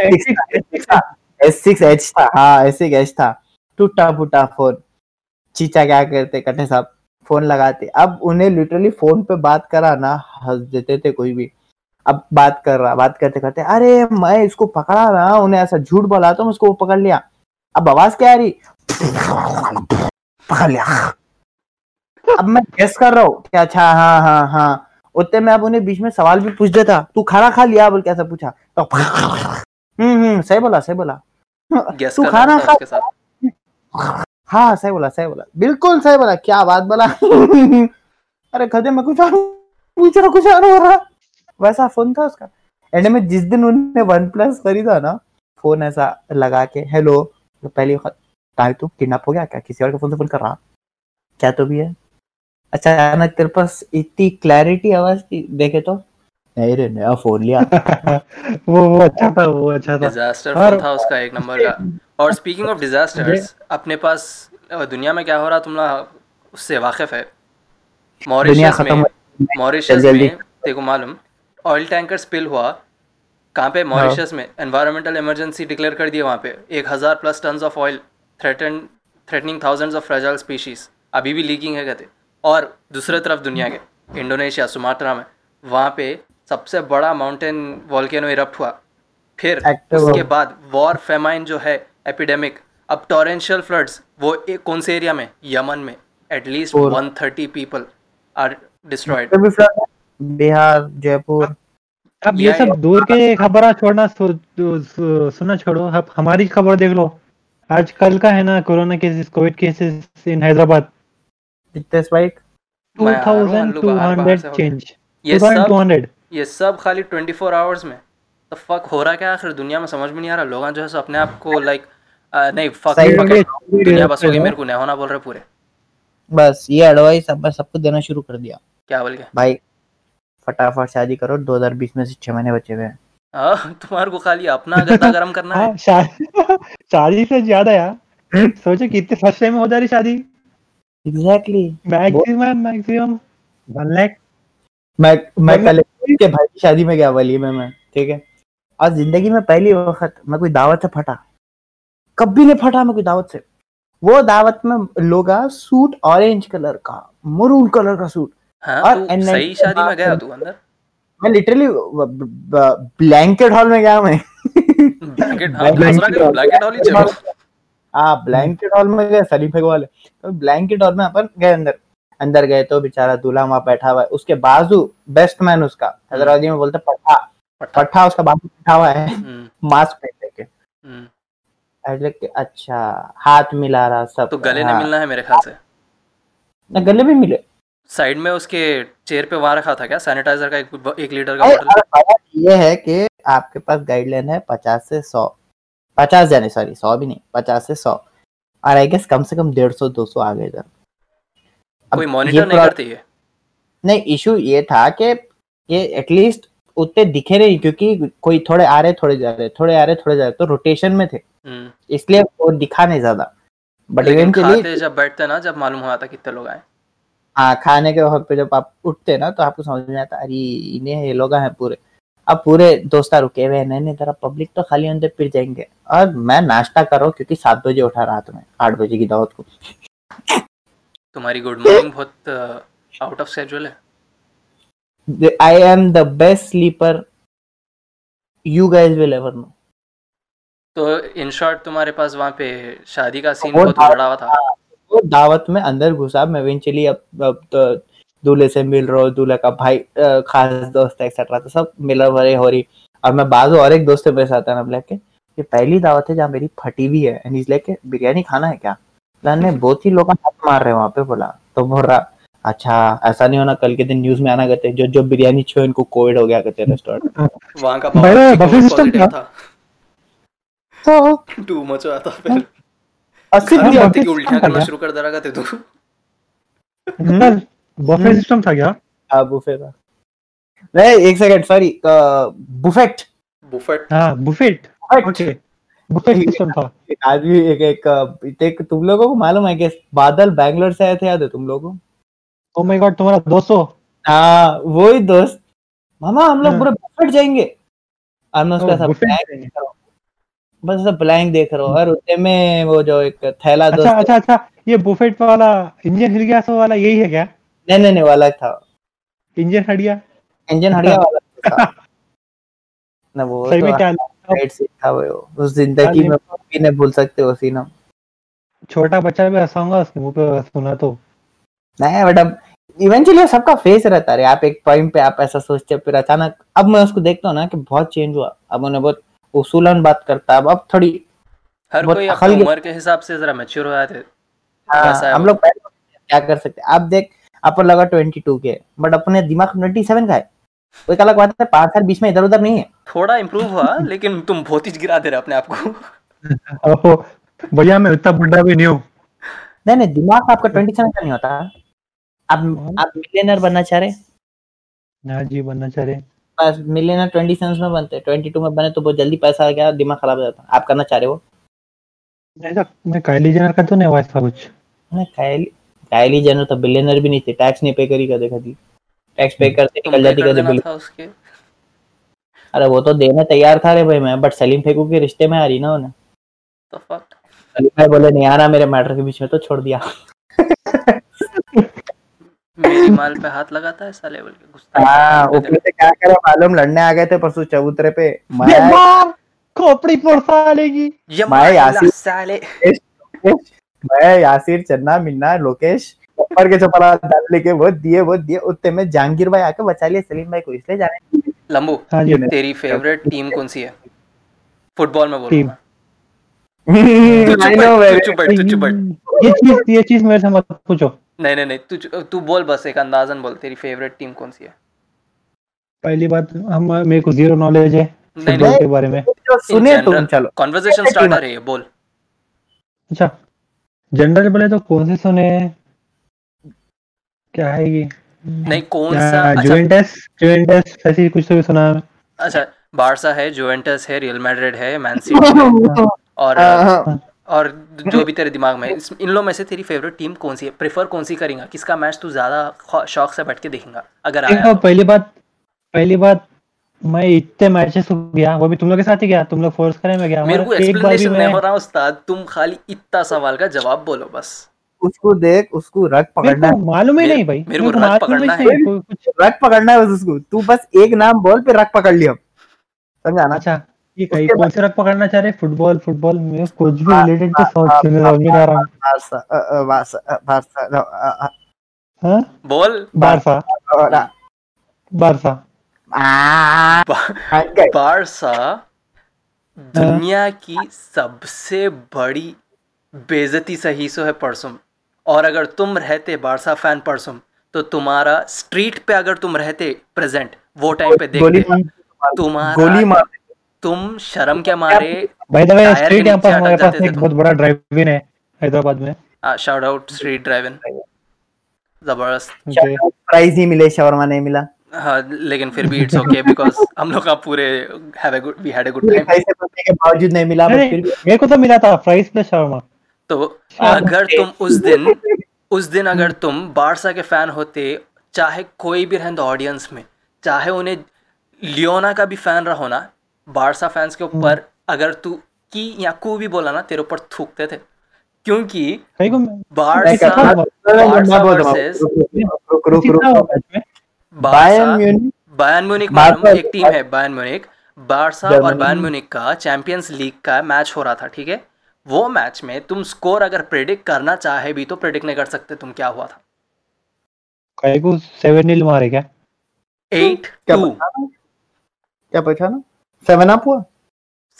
क्या एस सिक्स एच था हाँ एस सिक्स था। टूटा फूटा फ़ोन चीचा क्या करते कटे साहब फ़ोन लगाते। अब उन्हें लिटरली फ़ोन पे बात करा ना हंस देते थे कोई भी। अब बात कर रहा बात करते करते अरे मैं इसको पकड़ा ना उन्हें ऐसा झूठ बोला तो मैं उसको पकड़ लिया। अब आवाज़ क्या आ रही? पकड़ लिया। अब मैं गेस कर रहा हूँ अच्छा हाँ हाँ हाँ। उतने में अब उन्हें बीच में सवाल भी पूछ देता। तू खाना खा लिया बोल कैसा पूछा। तो हम्म हम्म सही बोला सही बोला। तू खाना खा हाँ सही बोला सही बोला। बिल्कुल सही बोला क्या बात बोला। अरे खदे मैं कुछ पूछ रहा कुछ और हो रहा। वैसा फ़ोन था उसका। एंड में जिस दिन उन्होंने वन प्लस खरीदा ना फ़ोन ऐसा लगा के हेलो तो पहली वक्त तू किडनैप हो गया क्या किसी और के फ़ोन से फ़ोन कर रहा? क्या तो भी है? अच्छा अचानक तेरे पास इतनी क्लैरिटी आवाज़ की देखे तो। नहीं रे नया फ़ोन लिया। वो वो अच्छा था वो अच्छा था। डिजास्टर फ़ोन था उसका एक नंबर का। और स्पीकिंग ऑफ़ डिजास्टर्स अपने पास दुनिया में क्या हो रहा तुम लोग उससे वाकिफ है। मॉरिशस में मॉरिशस में तेरे को मालूम ऑयल टैंकर स्पिल हुआ। कहाँ पे? मॉरिशस में। एनवायरमेंटल इमरजेंसी डिक्लेयर कर दिया वहाँ पे। एक हज़ार plus tons of oil threaten threatening thousands of fragile species अभी भी लीकिंग है कहते। और दूसरे तरफ़ दुनिया के इंडोनेशिया सुमात्रा में वहाँ पे सबसे बड़ा माउंटेन वॉल्केनो इरप्ट हुआ। फिर उसके बाद वॉर फेमाइन जो है एपिडेमिक अब टॉरेंशियल फ्लड्स वो एक कौन से एरिया में? यमन में। At least Four. 130 people are destroyed. भी flood है। बिहार जयपुर अब ये सब दूर के खबर छोड़ना सु, सु, सुनना छोड़ो। अब हमारी खबर देख लो। आज कल का है ना corona cases covid cases in Hyderabad. कितने स्पाइक मैं आ रहा हूँ, अल्लू बाहर- बाहर से 2200 चेंज। ये सब 2200 ये सब खाली 24 आवर्स में। तो फक हो रहा क्या आखिर? दुनिया में समझ में नहीं आ रहा। लोग जो है सो अपने आप को लाइक नहीं फक दुनिया बस हो गई मेरे को नहीं होना बोल रहे पूरे। बस ये एडवाइस अब सबको देना शुरू कर दिया। क्या बोल के भाई फटाफट शादी करो 2020 में से छह महीने बचे हुए हैं। हाँ तुम्हारे को खाली अपना गद्दा गरम करना है। हाँ शादी शादी से ज़्यादा यार। सोचो कितने सस्ते में हो जा रही शादी। Exactly maximum maximum one lakh मैं मैं कल के भाई की शादी में गया वलीमे में ठीक है? और ज़िंदगी में पहली वक्त मैं कोई दावत से फटा। कभी नहीं फटा मैं कोई दावत से। वो दावत में लोग सूट ऑरेंज कलर का मरून कलर का सूट। हाँ तू N90 सही शादी में गया तू अंदर? मैं लिटरली ब्लैंकेट हॉल में गया मैं। ब्लैंकेट हाँ hall. ब्लैंकेट हॉल ही चलो। हाँ ब्लैंकेट हॉल में गए सलीम फेक वाले। तो ब्लैंकेट हॉल में अपन गए अंदर। अंदर गए तो बेचारा दूल्हा वहाँ बैठा हुआ है। उसके बाजू बेस्ट मैन उसका। हैदराबादी में बोलते पट्टा पट्टा। उसका बाजू बैठा हुआ है। हम्म, मास्क पहन के हम्म। कि अच्छा हाथ मिला रहा सब। तो गले हाँ, ने मिलना है मेरे ख्याल से? ना गले भी मिले। साइड में उसके चेयर पे वहाँ रखा था क्या? सैनिटाइजर का एक, एक लीटर का बोतल ये है कि आपके पास गाइडलाइन है पचास से सौ। पचास जाने सॉरी सौ भी नहीं पचास से सौ। और आई गेस कम से कम डेढ़ सौ दो सौ आ गए इधर कोई मॉनिटर नहीं करती है नहीं इशू ये था कि ये एटलीस्ट उतने दिखे नहीं क्योंकि कोई थोड़े आ रहे थोड़े जा रहे थोड़े आ रहे थोड़े जा रहे तो रोटेशन में थे। हम्म, इसलिए वो दिखा नहीं ज़्यादा। बट इवेंचुअली जब बैठते ना जब मालूम हुआ था कितने लोग आए। हाँ खाने के वक्त पे जब आप उठते ना तो आपको समझ में आता अरे इन्हें ये लोग हैं पूरे। अब पूरे दोस्त रुके हुए नहीं नहीं तरह पब्लिक तो खाली अंदर फिर जाएँगे। और मैं नाश्ता करो क्योंकि सात बजे उठा रात में आठ बजे की दावत को। तुम्हारी गुड मॉर्निंग बहुत आउट ऑफ़ शेड्यूल है। I am the best sleeper you guys will ever know तो इन शॉर्ट तुम्हारे पास वहाँ पे शादी का सीन बहुत बड़ा हुआ था वो दावत में अंदर घुसा मैं इवेंचुअली अब, अब तो दूल्हे से मिल रहा हूँ दूल्हे का भाई खास दोस्त एक्सेट्रा तो सब मिल रहे हो रही। और मैं बाजू और एक दोस्त मेरे साथ है ना बोला कि ये पहली दावत है जहाँ मेरी फटी हुई है एंड इसलिए कि बिरयानी खाना है क्या? मैंने बहुत ही लोग हाथ मार रहे हैं वहाँ पे बोला। तो बोल रहा अच्छा ऐसा नहीं होना कल के दिन न्यूज़ में आना कहते जो जो बिरयानी छो इनको कोविड हो गया कहते रेस्टोरेंट वहाँ का system positive था। तो टू मच हुआ था फिर। अस्सी हाँ, उल्टियाँ था करना शुरू कर दे रहा था बफे सिस्टम था क्या? हाँ बुफे था। नहीं एक सेकंड सॉरी बुफेट बुफेट हाँ बुफेट ओके बुफे सिस्टम था। एक एक एक एक तुम लोगों को मालूम है कि बादल बैंगलोर से आए थे याद है तुम लोगों को? ओ माय गॉड तुम्हारा 200 हाँ वही दोस्त। मामा हम लोग हाँ। पूरे बुफेट जाएँगे। उसका ओ, सब बस प्लान देख रहा हूँ। और में वो जो एक थैला अच्छा अच्छा अच्छा ये बुफेट वाला इंजन हिल गया सो वाला यही है क्या? नहीं नहीं नहीं वो अलग था। इंजन हट गया इंजन हटिया वाला था। ना वो सही में तो क्या राइट था? वो। उस ज़िंदगी में कभी नहीं भूल सकते वो सीन। हम छोटा बच्चा भी हंसाऊँगा उसके मुँह पे सुना तो। नहीं बट अब इवेंचुअली सबका फेस रहता है आप एक पॉइंट पे आप ऐसा सोचते फिर अचानक अब मैं उसको देखता हूँ ना कि बहुत चेंज हुआ। अब उन्हें बहुत उसूलन बात करता है। अब अब थोड़ी हर कोई अपनी उम्र के हिसाब से जरा मैच्योर हो जाते हाँ, हम लोग क्या कर सकते हैं? अब देख अपन लगा ट्वेंटी टू के बट अपने दिमाग ट्वेंटी सेवन का है। वो एक अलग बात है पाँच साल बीच में इधर उधर नहीं है। थोड़ा इम्प्रूव हुआ लेकिन तुम बहुत ही गिरा दे रहे अपने आप को। भैया मैं इतना बुढ़ा भी नहीं हूँ। नहीं नहीं दिमाग आपका ट्वेंटी सेवन का नहीं होता। आप आप मिलियनर बनना चाह रहे हाँ? जी बनना चाह रहे बस मिलियनर ट्वेंटी सेवन में बनते ट्वेंटी टू में बने तो बहुत जल्दी पैसा आ गया दिमाग खराब हो जाता। आप करना चाह रहे हो? ऐसा मैं काइली जेनर का तो नहीं हुआ इसका कुछ। नहीं कायली कायली जेनर तो बिलियनर भी नहीं थे। टैक्स नहीं पे करी कदे कभी। टैक्स पे करते निकल जाती कर देना बिल। था उसके। अरे वो तो देने तैयार था रे भाई मैं बट सलीम फेकू के रिश्ते में आ रही ना उन्हें। तो fuck सलीम भाई बोले नहीं आना मेरे मैटर के बीच में तो छोड़ दिया। माल पे हाथ लगाता है साले बोल के गुस्सा हाँ आता है। ऊपर से क्या करे मालूम लड़ने आ गए थे परसों चबूतरे पे। मैं मार खोपड़ी पड़सा लेगी ये मैं यासिर- साले मैं यासिर चन्ना मिन्ना लोकेश ऊपर के चपला डाल लेके वो दिए वो दिए उतने में जहांगीर भाई आके बचा लिए सलीम भाई को इसलिए जाने। लंबू हाँ तेरी फेवरेट टीम कौन सी है? फुटबॉल में बोल टीम। तू आई नो बैठ, चुप बैठ, चुप बैठ। ये चीज़ ये चीज़ मेरे से मत पूछो। नहीं नहीं नहीं तू तू बोल बस एक अंदाजन बोल तेरी फेवरेट टीम कौन सी है? पहली बात हम मेरे को ज़ीरो नॉलेज है फुटबॉल के बारे में। सुने तुम चलो। कॉन्वर्सेशन स्टार्टर है बोल। अच्छा जनरल बोले तो कौन से सुने? क्या है ये? नहीं कौन सा? अच्छा। जुवेंटस जुवेंटस ऐसी कुछ तो भी सुना है। अच्छा बारसा है जुवेंटस है रियल मैड्रिड है मैन सिटी है। और हाँ, और जो भी तेरे दिमाग में इन लोग में से तेरी फेवरेट टीम कौन सी है? प्रेफर कौन सी करेगा? किसका मैच तू ज़्यादा शौक से बैठ के देखेगा अगर आया तो। पहली बात पहली बात मैं इतने मैचेस को गया वो भी तुम लोग के साथ ही गया तुम लोग फोर्स करे मैं गया मेरे को और एक बार भी एक्सप्लेनेशन नहीं हो रहा उस्ताद तुम खाली इतना सवाल का जवाब बोलो बस। उसको देख उसको रग पकड़ना को मालूम ही नहीं भाई मेरे को रग पकड़ना है। कुछ रग पकड़ना है बस उसको। तू बस एक नाम बोल फिर रग पकड़ लिया। समझा ना? अच्छा। ये कहीं कौन से रख पकड़ना चाह रहे? फुटबॉल फुटबॉल में कुछ भी रिलेटेड तो हाँ, सोच हाँ, आ रहा। बारसा बारसा बारसा हाँ? बोल। बारसा। बारसा। आ, बा- हाँ। बारसा दुनिया की सबसे बड़ी बेजती सही सो है परसों। और अगर तुम रहते बारसा फ़ैन परसों तो तुम्हारा स्ट्रीट पे अगर तुम रहते प्रेजेंट वो टाइम पे देखते। तुम्हारा गोली मार तुम शर्म के मारे? भाई द वे स्ट्रीट यहाँ पर हमारे पास एक बहुत बड़ा ड्राइव इन है हैदराबाद में। शाउट आउट स्ट्रीट ड्राइविंग ज़बरदस्त। Okay. प्राइज ही मिले शवरमा नहीं मिला। हाँ लेकिन फिर भी इट्स ओके बिकॉज़ हम लोग का पूरे have a good we had a good time बनने के बावजूद नहीं मिला बट फिर मेरे को तो मिला था फ्राइज प्लस शर्मा। तो अगर तुम उस दिन उस दिन अगर तुम बारसा के फ़ैन होते चाहे कोई भी रहने ऑडियंस में चाहे उन्हें लियोना का भी फ़ैन रहो ना बारसा फैंस के ऊपर अगर तू की या कू भी बोला ना तेरे ऊपर थूकते थे। क्योंकि बारसा। वर्सेस रुक रुक रुक बायर्न म्यूनिक एक टीम है बायर्न म्यूनिक बारसा और। बायर्न म्यूनिक का चैंपियंस लीग का मैच हो रहा था ठीक है? वो मैच में तुम स्कोर अगर प्रेडिक्ट करना चाहे भी तो प्रेडिक्ट नहीं कर सकते तुम क्या हुआ था। कहीं को सेवन नील मारे क्या? एट क्या पहचाना सेवन अप हुआ?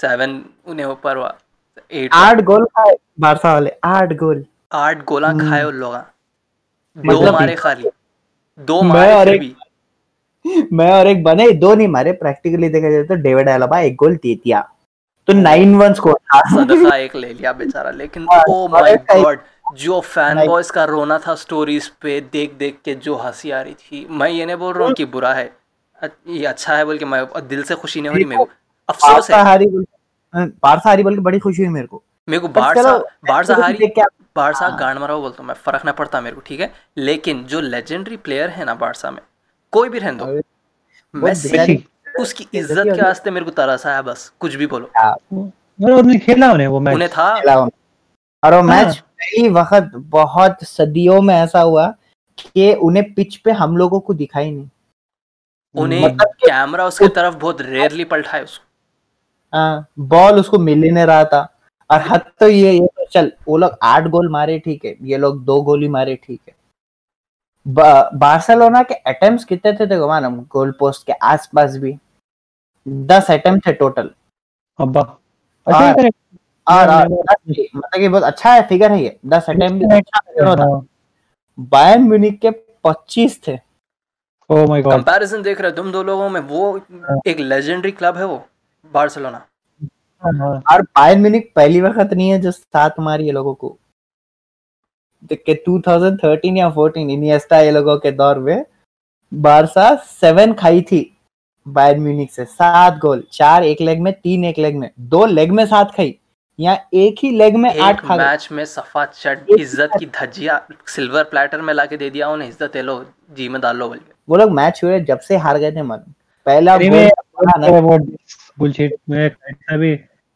सेवन उन्हें ऊपर हुआ। एट आठ गोल खाए बारसा वाले आठ गोल। आठ गोला हम्म। खाए उन लोग। दो मारे खाली। दो मारे और एक- मैं और एक बने दो नहीं मारे। प्रैक्टिकली देखा जाए तो डेविड एलाबा एक गोल दे दिया। तो नाइन वन स्कोर था। सदका एक ले लिया बेचारा। लेकिन ओ माय गॉड जो फ़ैन। बॉयज़ का रोना था स्टोरीज पे देख देख के जो हँसी आ रही थी मैं ये नहीं बोल रहा हूँ कि बुरा है। ये अच्छा है बोल के मैं दिल से खुशी नहीं हो रही मेरे को। अफसोस है। हारी बोल बारसा हारी बोल के बड़ी खुशी हुई मेरे को। मेरे को बारसा बारसा हारी बारसा हाँ। गांड मारा बोलता हूँ मैं फ़र्क ना पड़ता मेरे को ठीक है? लेकिन जो लेजेंडरी प्लेयर है ना बारसा में कोई भी रहने दो। मेसी उसकी इज़्ज़त के वास्ते मेरे को तरस आया बस कुछ भी बोलो। उन्होंने खेला उन्हें वो मैच उन्हें था? और वो मैच हाँ। कई वक्त बहुत सदियों में ऐसा हुआ कि उन्हें पिच पे हम लोगों को दिखाई नहीं। उन्हें मतलब कैमरा उसके तरफ़ बहुत रेयरली पलटा है उसको। हाँ, बॉल उसको मिल ही नहीं रहा था। और हद तो ये ये तो चल वो लोग आठ गोल मारे ठीक है। ये लोग दो गोल ही मारे ठीक है। बा- बार्सिलोना के अटेम्प्ट्स कितने थे देखो मालूम गोल पोस्ट के आसपास भी। दस अटेम्प्ट थे टोटल अब्बा। हाँ। अच्छा और ही, मतलब कि बहुत अच्छा है फिगर है ये। दस अटेम्प्ट अच्छा हाँ। बायर्न म्यूनिख के पच्चीस थे। ओ माय गॉड कंपैरिजन देख रहे हो तुम दो लोगों में वो एक लेजेंडरी क्लब है वो बार्सिलोना। हाँ, और बायर्न म्यूनिख पहली वक्त नहीं है जो साथ मारी ये लोगों को। देख के 2013 या 14 इनिएस्टा ये लोगों के दौर में बारसा सेवन खाई थी बायर्न म्यूनिख से सात गोल चार एक लेग में तीन एक लेग में दो लेग में सात खाई। यहाँ एक ही लेग में आठ एक खा मैच में सफ़ा चट इज़्ज़त की धज्जिया सिल्वर प्लेटर में लाके दे दिया उन्हें इज़्ज़त ले लो जी में डाल लो बोल वो लोग मैच हुए जब से हार गए थे मन। पहला बुलशिट मैं ऐसा भी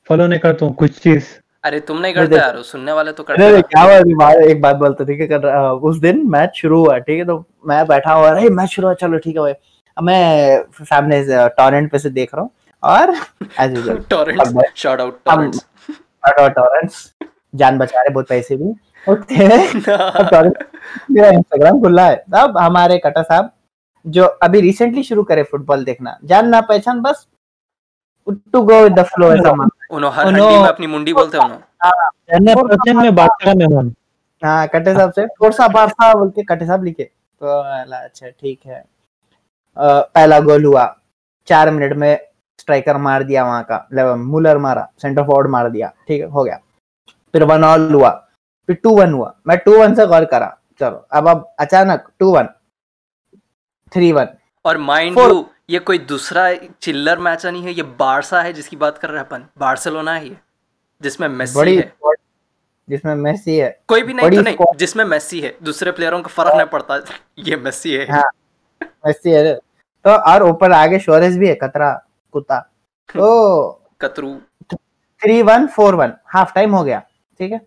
फॉलो नहीं करता हूँ कुछ चीज़। अरे तुम नहीं करते यार सुनने वाले तो करते अरे, हैं। क्या हुआ अभी बात- एक बात बोलते ठीक है कर रहा- उस दिन मैच शुरू हुआ ठीक है तो मैं बैठा हुआ अरे मैच शुरू हुआ चलो ठीक है भाई। मैं सामने टॉरेंट पे से देख रहा हूँ और एज यूजुअल टॉरेंट्स अब- शॉट आउट हम- टॉरेंट्स टॉरेंट्स जान बचा रहे बहुत पैसे भी। ओके। अब sorry, मेरा इंस्टाग्राम खुला है। अब हमारे कटा साहब जो अभी रिसेंटली शुरू करे फुटबॉल देखना जानना पहचान बस to go with the flow ऐसा मान उन्हों हर में अपनी मुंडी बोलते हैं उन्हों। पर्सन में बादशाह मेहमान हाँ कटे साहब से। बारसा बोल के कटे साहब लिखे। तो अच्छा ठीक है। पहला गोल हुआ। चार मिनट में स्ट्राइकर मार दिया वहाँ का मुलर मारा सेंटर फॉरवर्ड मार दिया ठीक है हो गया। फिर वन ऑल हुआ फिर टू वन हुआ मैं टू वन से गौर करा चलो अब अब अचानक टू वन थ्री वन और माइंड यू ये कोई दूसरा चिल्लर मैच नहीं है ये बारसा है जिसकी बात कर रहे हैं अपन बार्सिलोना है ये जिसमें मेसी बड़ी है। जिसमें मेसी है कोई भी नहीं तो नहीं जिसमें मेसी है दूसरे प्लेयरों को फ़र्क नहीं पड़ता ये मेसी है। हाँ। मेसी है। तो और ऊपर आगे शोरेस भी है कतरा कुत्ता। तो कतरू। Three one four one half time हो गया ठीक है?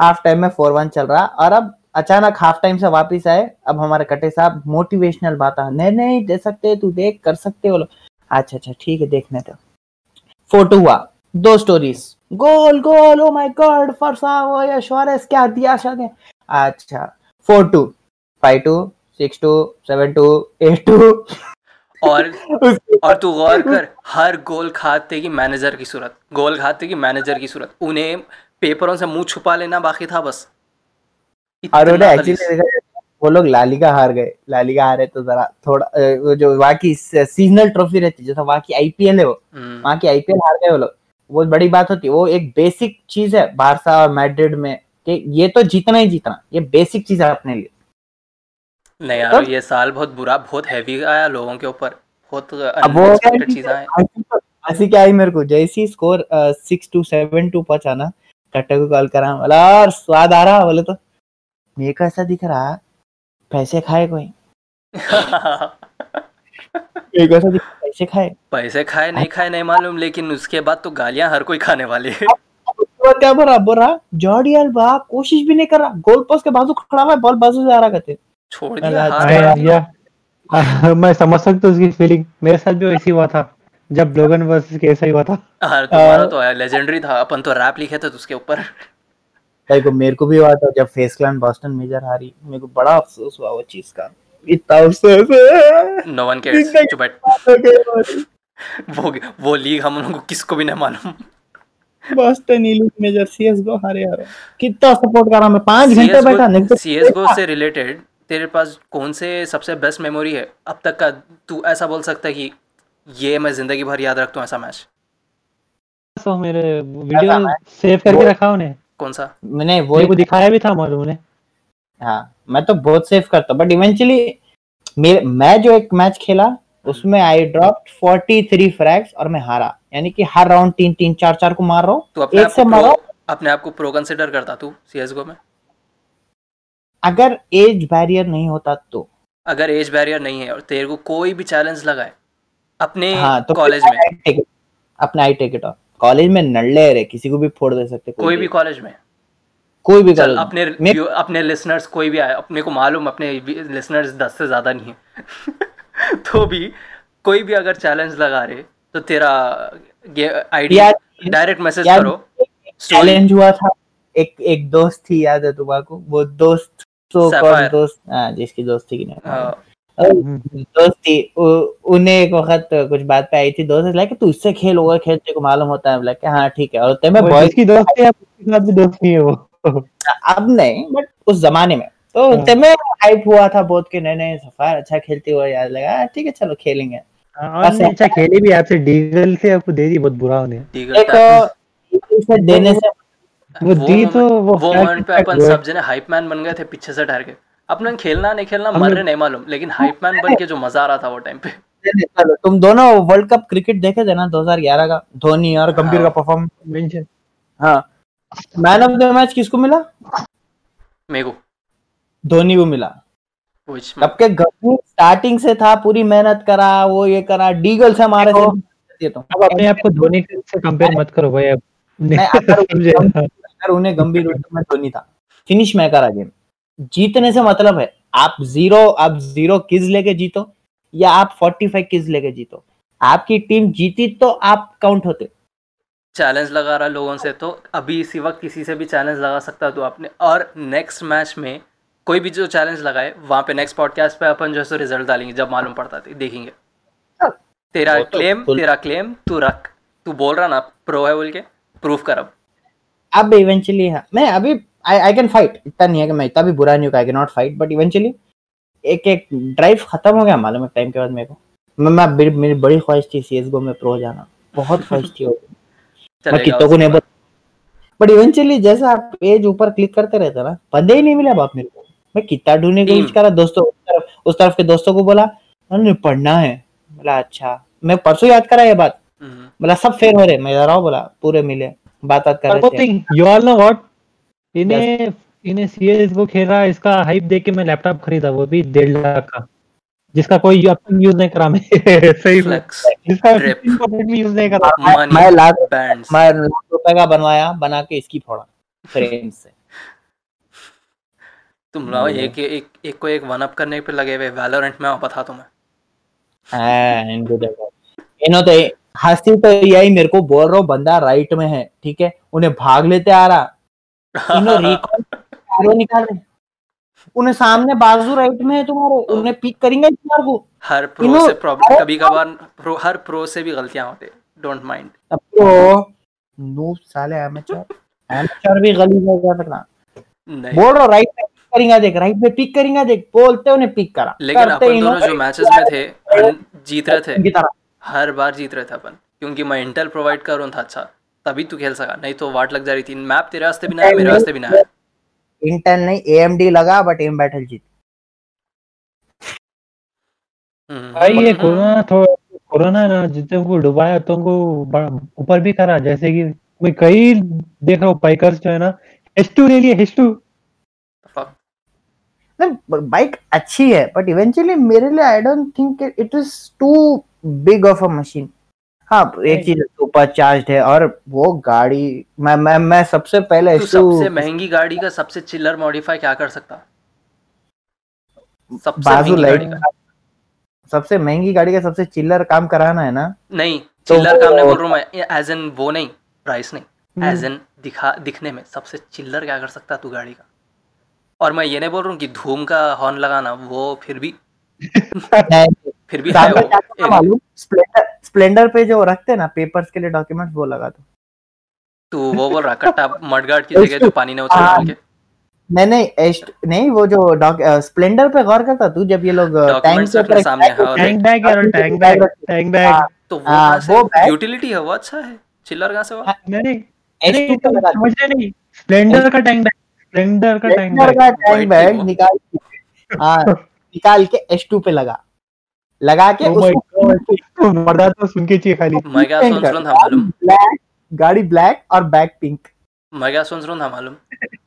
हाफ़ टाइम में फोर वन चल रहा। और अब अचानक हाफ़ टाइम से वापस आए। अब हमारे कटे साहब मोटिवेशनल बात नहीं नहीं दे सकते तू देख कर सकते हो अच्छा अच्छा ठीक है देखने दो। फ़ोटो हुआ। दो stories goal goal oh my god फरसा वो ये शोरेस क्या दिया शायद अच्छा four two five two six two seven two eight two और और तू गौर कर हर गोल खाते की मैनेजर की सूरत गोल खाते की मैनेजर की सूरत। उन्हें पेपरों से मुँह छुपा लेना बाकी था बस। और उन्हें एक्चुअली वो लोग लालिगा हार गए। लालिगा हारे तो जरा थोड़ा जो वहाँ की सीजनल ट्रॉफी रहती है जैसा वहाँ की आईपीएल है वो वहाँ की आईपीएल हार गए वो लोग। वो बड़ी बात होती है वो एक बेसिक चीज़ है बारसा और मैड्रिड में कि ये तो जीतना ही जीतना ये बेसिक चीज़ है अपने लिए। नहीं यार ये साल बहुत बुरा बहुत हैवी आया लोगों के ऊपर। बहुत अनएक्सपेक्टेड चीज़ें आई ऐसी क्या आई मेरे को जैसी score six two seven two पहुँचा ना कट्टे को कॉल करा बोला और स्वाद आ रहा? बोले तो मेरे को ऐसा दिख रहा पैसे खाए कोई? मेरे को ऐसा दिख पैसे खाए। पैसे खाए नहीं खाए नहीं मालूम लेकिन उसके बाद तो गालियाँ हर कोई खाने वाली है। क्या बोल? बोल रहा जॉर्डी अल्बा कोशिश भी नहीं कर रहा गोल पोस्ट के बाजू खड़ा हुआ बॉल बाजू से आ रहा कहते छोड़ दिया हार मैं समझ सकता हूँ उसकी फीलिंग मेरे साथ भी वैसी हुआ था जब लोगन वर्सेस के ऐसा ही हुआ था। तुम्हारा तो लेजेंडरी था अपन तो रैप लिखे थे तो उसके ऊपर। भाई को मेरे को भी हुआ था जब फेस क्लान बॉस्टन मेजर हारी मेरे को बड़ा अफसोस हुआ वो चीज़ का। इतना अफसोस नो वन केयर्स चुप वो वो लीग हम लोगों को किसको भी नहीं मालूम। बॉस्टन इलीट मेजर सीएसगो हारे यार। कितना सपोर्ट कर रहा मैं पाँच घंटे बैठा नहीं तो सीएसगो से रिलेटेड तेरे पास कौन से सबसे बेस्ट मेमोरी है? अब तक का तू ऐसा बोल सकता है कि ये मैं ज़िंदगी भर याद रखता हूँ ऐसा मैच तो मेरे वीडियो सेव करके रखा उन्हें। कौन सा? मैंने वो को दिखाया भी था मालूम ने हाँ मैं तो बहुत सेव करता बट इवेंचुअली मेरे मैं जो एक मैच खेला उसमें आई ड्रॉप 43 फ्रैग्स और मैं हारा। यानी कि हर राउंड तीन तीन चार चार को मार रहा हूँ। तू एक से मारा। अपने आप को प्रो कंसिडर करता तू सीएसगो में? अगर एज बैरियर नहीं होता तो। अगर एज बैरियर नहीं है और तेरे को कोई भी चैलेंज लगाए अपने हाँ तो कॉलेज में। अपने आई टेक इट कॉलेज में नल्ले रहे किसी को भी फोड़ दे सकते कोई भी। कॉलेज में। कोई भी चल अपने मैं- अपने लिसनर्स कोई भी आए अपने को मालूम अपने लिसनर्स दस से ज़्यादा नहीं है। तो भी कोई भी अगर चैलेंज लगा रहे तो तेरा आइडिया डायरेक्ट मैसेज करो। चैलेंज हुआ था एक एक दोस्त थी याद है तुम्हारे वो दोस्त तो कौन दोस्त? हाँ जिसकी दोस्त कि नहीं। हाँ, दोस्त थी उ- उन्हें एक वक्त कुछ बात पे आई थी दोस्त लाइक तू इससे खेल होगा खेल तेरे को मालूम होता है। लाइक हाँ ठीक है। और ते में बॉयज़ जिसकी दोस्त है उसके साथ भी दोस्त है वो। अब नहीं बट उस जमाने में। तो हाँ। ते में हाइप हुआ था बहुत के नहीं नहीं सफार अच्छा खेलते हुए याद लगा "हाँ, ठीक है चलो खेलेंगे। अच्छा खेली भी आपसे डीगल से आपको दे दी बहुत बुरा tap- इसे देने से वो दी तो वो वो मोमेंट पे अपन सब जने हाइप मैन बन गए थे पीछे से ठहर के। अपन खेलना नहीं खेलना मर रहे नहीं मालूम लेकिन हाइप मैन बन के जो मज़ा आ रहा था वो टाइम पे। तुम दोनों वर्ल्ड कप क्रिकेट देखे थे ना 2011 का? धोनी और गंभीर का हाँ। Perform Mention। हाँ। मैन ऑफ़ द मैच किसको मिला? मेरे को। धोनी को मिला। Which कब के गंभीर स्टार्टिंग से था पूरी मेहनत करा वो ये करा डीगल से हमारे से ये तो अब अपने आप को धोनी से कंपेयर मत करो भाई अब मैं अगर उन्हें गंभीर रूप में धोनी था। फिनिश मैं करा गेम जीतने से मतलब है आप ज़ीरो आप ज़ीरो किज लेके जीतो या आप 45 किज लेके जीतो। आपकी टीम जीती तो आप काउंट होते। चैलेंज लगा रहा लोगों से तो अभी इसी वक्त किसी से भी चैलेंज लगा सकता है तो अपने और नेक्स्ट मैच में कोई भी जो चैलेंज लगाए वहाँ पे नेक्स्ट पॉडकास्ट पे अपन जो है सो रिज़ल्ट डालेंगे जब मालूम पड़ता है देखेंगे। तेरा वो तो क्लेम तेरा क्लेम तू रख। तू बोल रहा ना प्रो है बोल के प्रूफ कर अब। अब इवेंचुअली हाँ मैं अभी आई आई कैन फाइट इतना नहीं है कि मैं इतना भी बुरा नहीं हूँ I can not fight but eventually एक एक ड्राइव खत्म हो गया मालूम है टाइम के बाद मेरे को। मैं, मैं मेरी, बड़ी ख्वाहिश थी सीएसगो में प्रो जाना। बहुत ख्वाहिश थी। मैं कितों को नहीं बाद। बट इवेंचुअली जैसा आप पेज ऊपर क्लिक करते रहते ना पदे ही नहीं मिला बाप मेरे को। मैं कितना ढूँढने की. कोशिश करा दोस्तों उस तरफ़ उस तरफ़ के दोस्तों को बोला पढ़ना है। बोला अच्छा। मैं परसों याद करा ये बात। हम्म, बोला सब फेल हो रहे मैं जा रहा हूँ बोला पूरे मिले। बात बात कर रहे थे। you all know what? इन्हें इन्हें सीएस को खेल रहा है इसका हाइप देख के मैं लैपटॉप खरीदा वो भी डेढ़ लाख का। जिसका कोई अब तक यूज़ नहीं करा मैं सही flex, जिसका. 15% भी यूज़ नहीं करा। मैं- लाख bands. मैं लाख रुपए का बनवाया बना के इसकी फोड़ा फ्रेम से। तुम लोग एक एक एक को एक वन अप करने पे लगे हुए वैलोरेंट में बता तुम्हें। हाँ, इनको देखो। इन्हों तो हँसी तो यही मेरे को बोल रहा हूँ बंदा राइट में है ठीक है? उन्हें भाग लेते आ रहा। रिकॉल निकाल रहे उन्हें सामने बाजू राइट में है तुम्हारे उन्हें पिक करेंगे तुम्हारे को हर प्रो से प्रॉब्लम कभी कभार प्रो हर प्रो से भी गलतियाँ होती डोंट माइंड अब तो नूब साले एमेचर एमेचर भी गली में जा सकना नहीं। बोल रहा राइट में पिक करेंगे देख राइट में पिक करेंगे देख बोलते उन्हें पिक करा। लेकिन अपन दोनों जो मैचेस में थे जीत रहे थे। हर बार जीत रहे थे अपन क्योंकि मैं इंटेल प्रोवाइड कर रहा था अच्छा तभी तू खेल सका नहीं तो वाट लग जा रही थी। मैप तेरे वास्ते भी ना है मेरे वास्ते भी ना है। इंटेल नहीं एएमडी लगा बट एम बैटल जीत। हम्म, भाई ये कोरोना थोड़ा कोरोना ना जितने को डुबाया तो उनको ऊपर भी करा जैसे कि मैं कई देख रहा हूँ बाइकर्स जो है ना एच टू ले लिए एच टू बाइक अच्छी है बट इवेंचुअली मेरे लिए I don't think it is too big of a machine. हाँ एक चीज़ सुपर चार्ज है और वो गाड़ी मैं मैं मैं सबसे पहले तू H2 सबसे महँगी गाड़ी का सबसे चिल्लर मॉडिफाई क्या कर सकता? सबसे बाजू लाइट सबसे महँगी गाड़ी का सबसे चिल्लर काम कराना है ना? नहीं तो चिल्लर काम नहीं बोल रहा हूँ मैं एज एन वो नहीं प्राइस नहीं। एज एन दिखा दिखने में सबसे चिल्लर क्या कर सकता तू गाड़ी का? और मैं ये नहीं बोल रहा हूँ कि धूम का हॉर्न लगाना वो फिर भी फिर भी है वो। मालूम स्प्लेंडर स्प्लेंडर पे जो रखते हैं ना पेपर्स के लिए डॉक्यूमेंट्स वो लगा दो। तू वो बोल रहा कट्टा मडगार्ड की जगह जो पानी ने उछल हाँ। के नहीं नहीं एस्ट नहीं वो जो डॉक स्प्लेंडर पे गौर करता तू जब ये लोग टैंक के ऊपर सामने है और टैंक बैग यार टैंक बैग टैंक बैग हाँ, तो वो हाँ, कहाँ से वो बैग- यूटिलिटी है वो अच्छा है। चिल्लर कहाँ से हुआ? हाँ, नहीं नहीं समझ रहे नहीं स्प्लेंडर का टैंक बैग स्प्लेंडर का टैंक बैग का टैंक बैग निकाल के- हाँ निकाल के एच पे लगा। लगा के Oh तो मर्दा तो सुन के चाहिए खाली। मैं क्या सोच रहा था मालूम। ब्लैक गाड़ी ब्लैक और बैक पिंक मैं क्या सोच रहा था मालूम।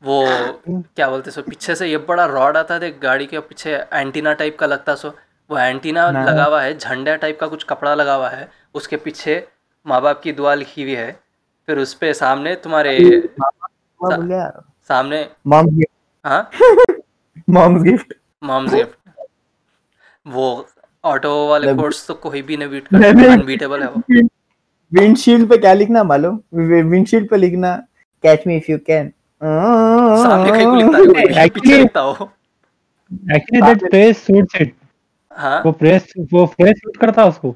वो क्या बोलते सो पीछे से ये बड़ा रॉड आता था गाड़ी के पीछे एंटीना टाइप का लगता सो। वो एंटीना हाँ। लगा हुआ है झंडा टाइप का कुछ कपड़ा लगा हुआ है उसके पीछे माँ बाप की दुआ लिखी हुई है। फिर उस पे सामने तुम्हारे सामने मॉम हाँ? मॉम्स गिफ्ट मॉम्स गिफ्ट वो ऑटो वाले। कोर्स तो कोई भी नहीं बीट कर अनबीटेबल है वो। विंडशील्ड पे क्या लिखना मालूम? विंडशील्ड पे लिखना catch me if you can सामने कहीं को लिखता है पीछे लिखता हो। Actually that press suits it हाँ। वो प्रेस वो प्रेस सूट करता है उसको।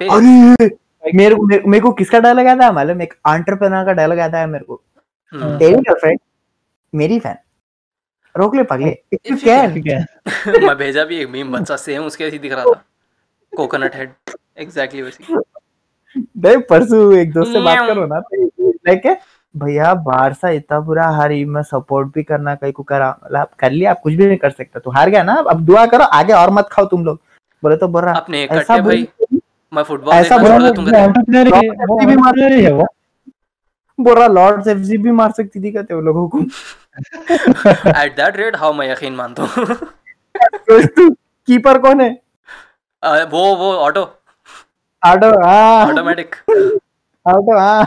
अरे! मेरे को मेरे, को किसका डायलॉग आता है मालूम? एक एंटरप्रेन्योर का डायलॉग आता है मेरे को। हम्म। तेरी गर्लफ्रेंड मेरी फ़ैन रोक ले पगले। इफ़ यू कैन मैं भेजा भी एक मीम बच्चा सेम उसके ऐसे दिख रहा था। कोकोनट हेड एग्जैक्टली वैसी। देख परसों एक दोस्त से बात करो ना तो लाइक भैया बाहर सा इतना बुरा हारी मैं सपोर्ट भी करना कहीं को करा मतलब आप कर लिया आप कुछ भी नहीं कर सकते तो हार गया ना अब दुआ करो आगे और मत खाओ तुम लोग। बोले तो बोल रहा अपने ऐसा भाई। मैं फुटबॉल ऐसा बोला दूँगा है। भी मार- entrepreneur ही वो बोल रहा लॉर्ड्स एफसी भी मार सकती थी कहते वो लोगों को। एट दैट रेट हाउ मैं यकीन मानता हूँ। कीपर कौन है? वो वो ऑटो हाँ। ऑटोमेटिक ऑटो हाँ।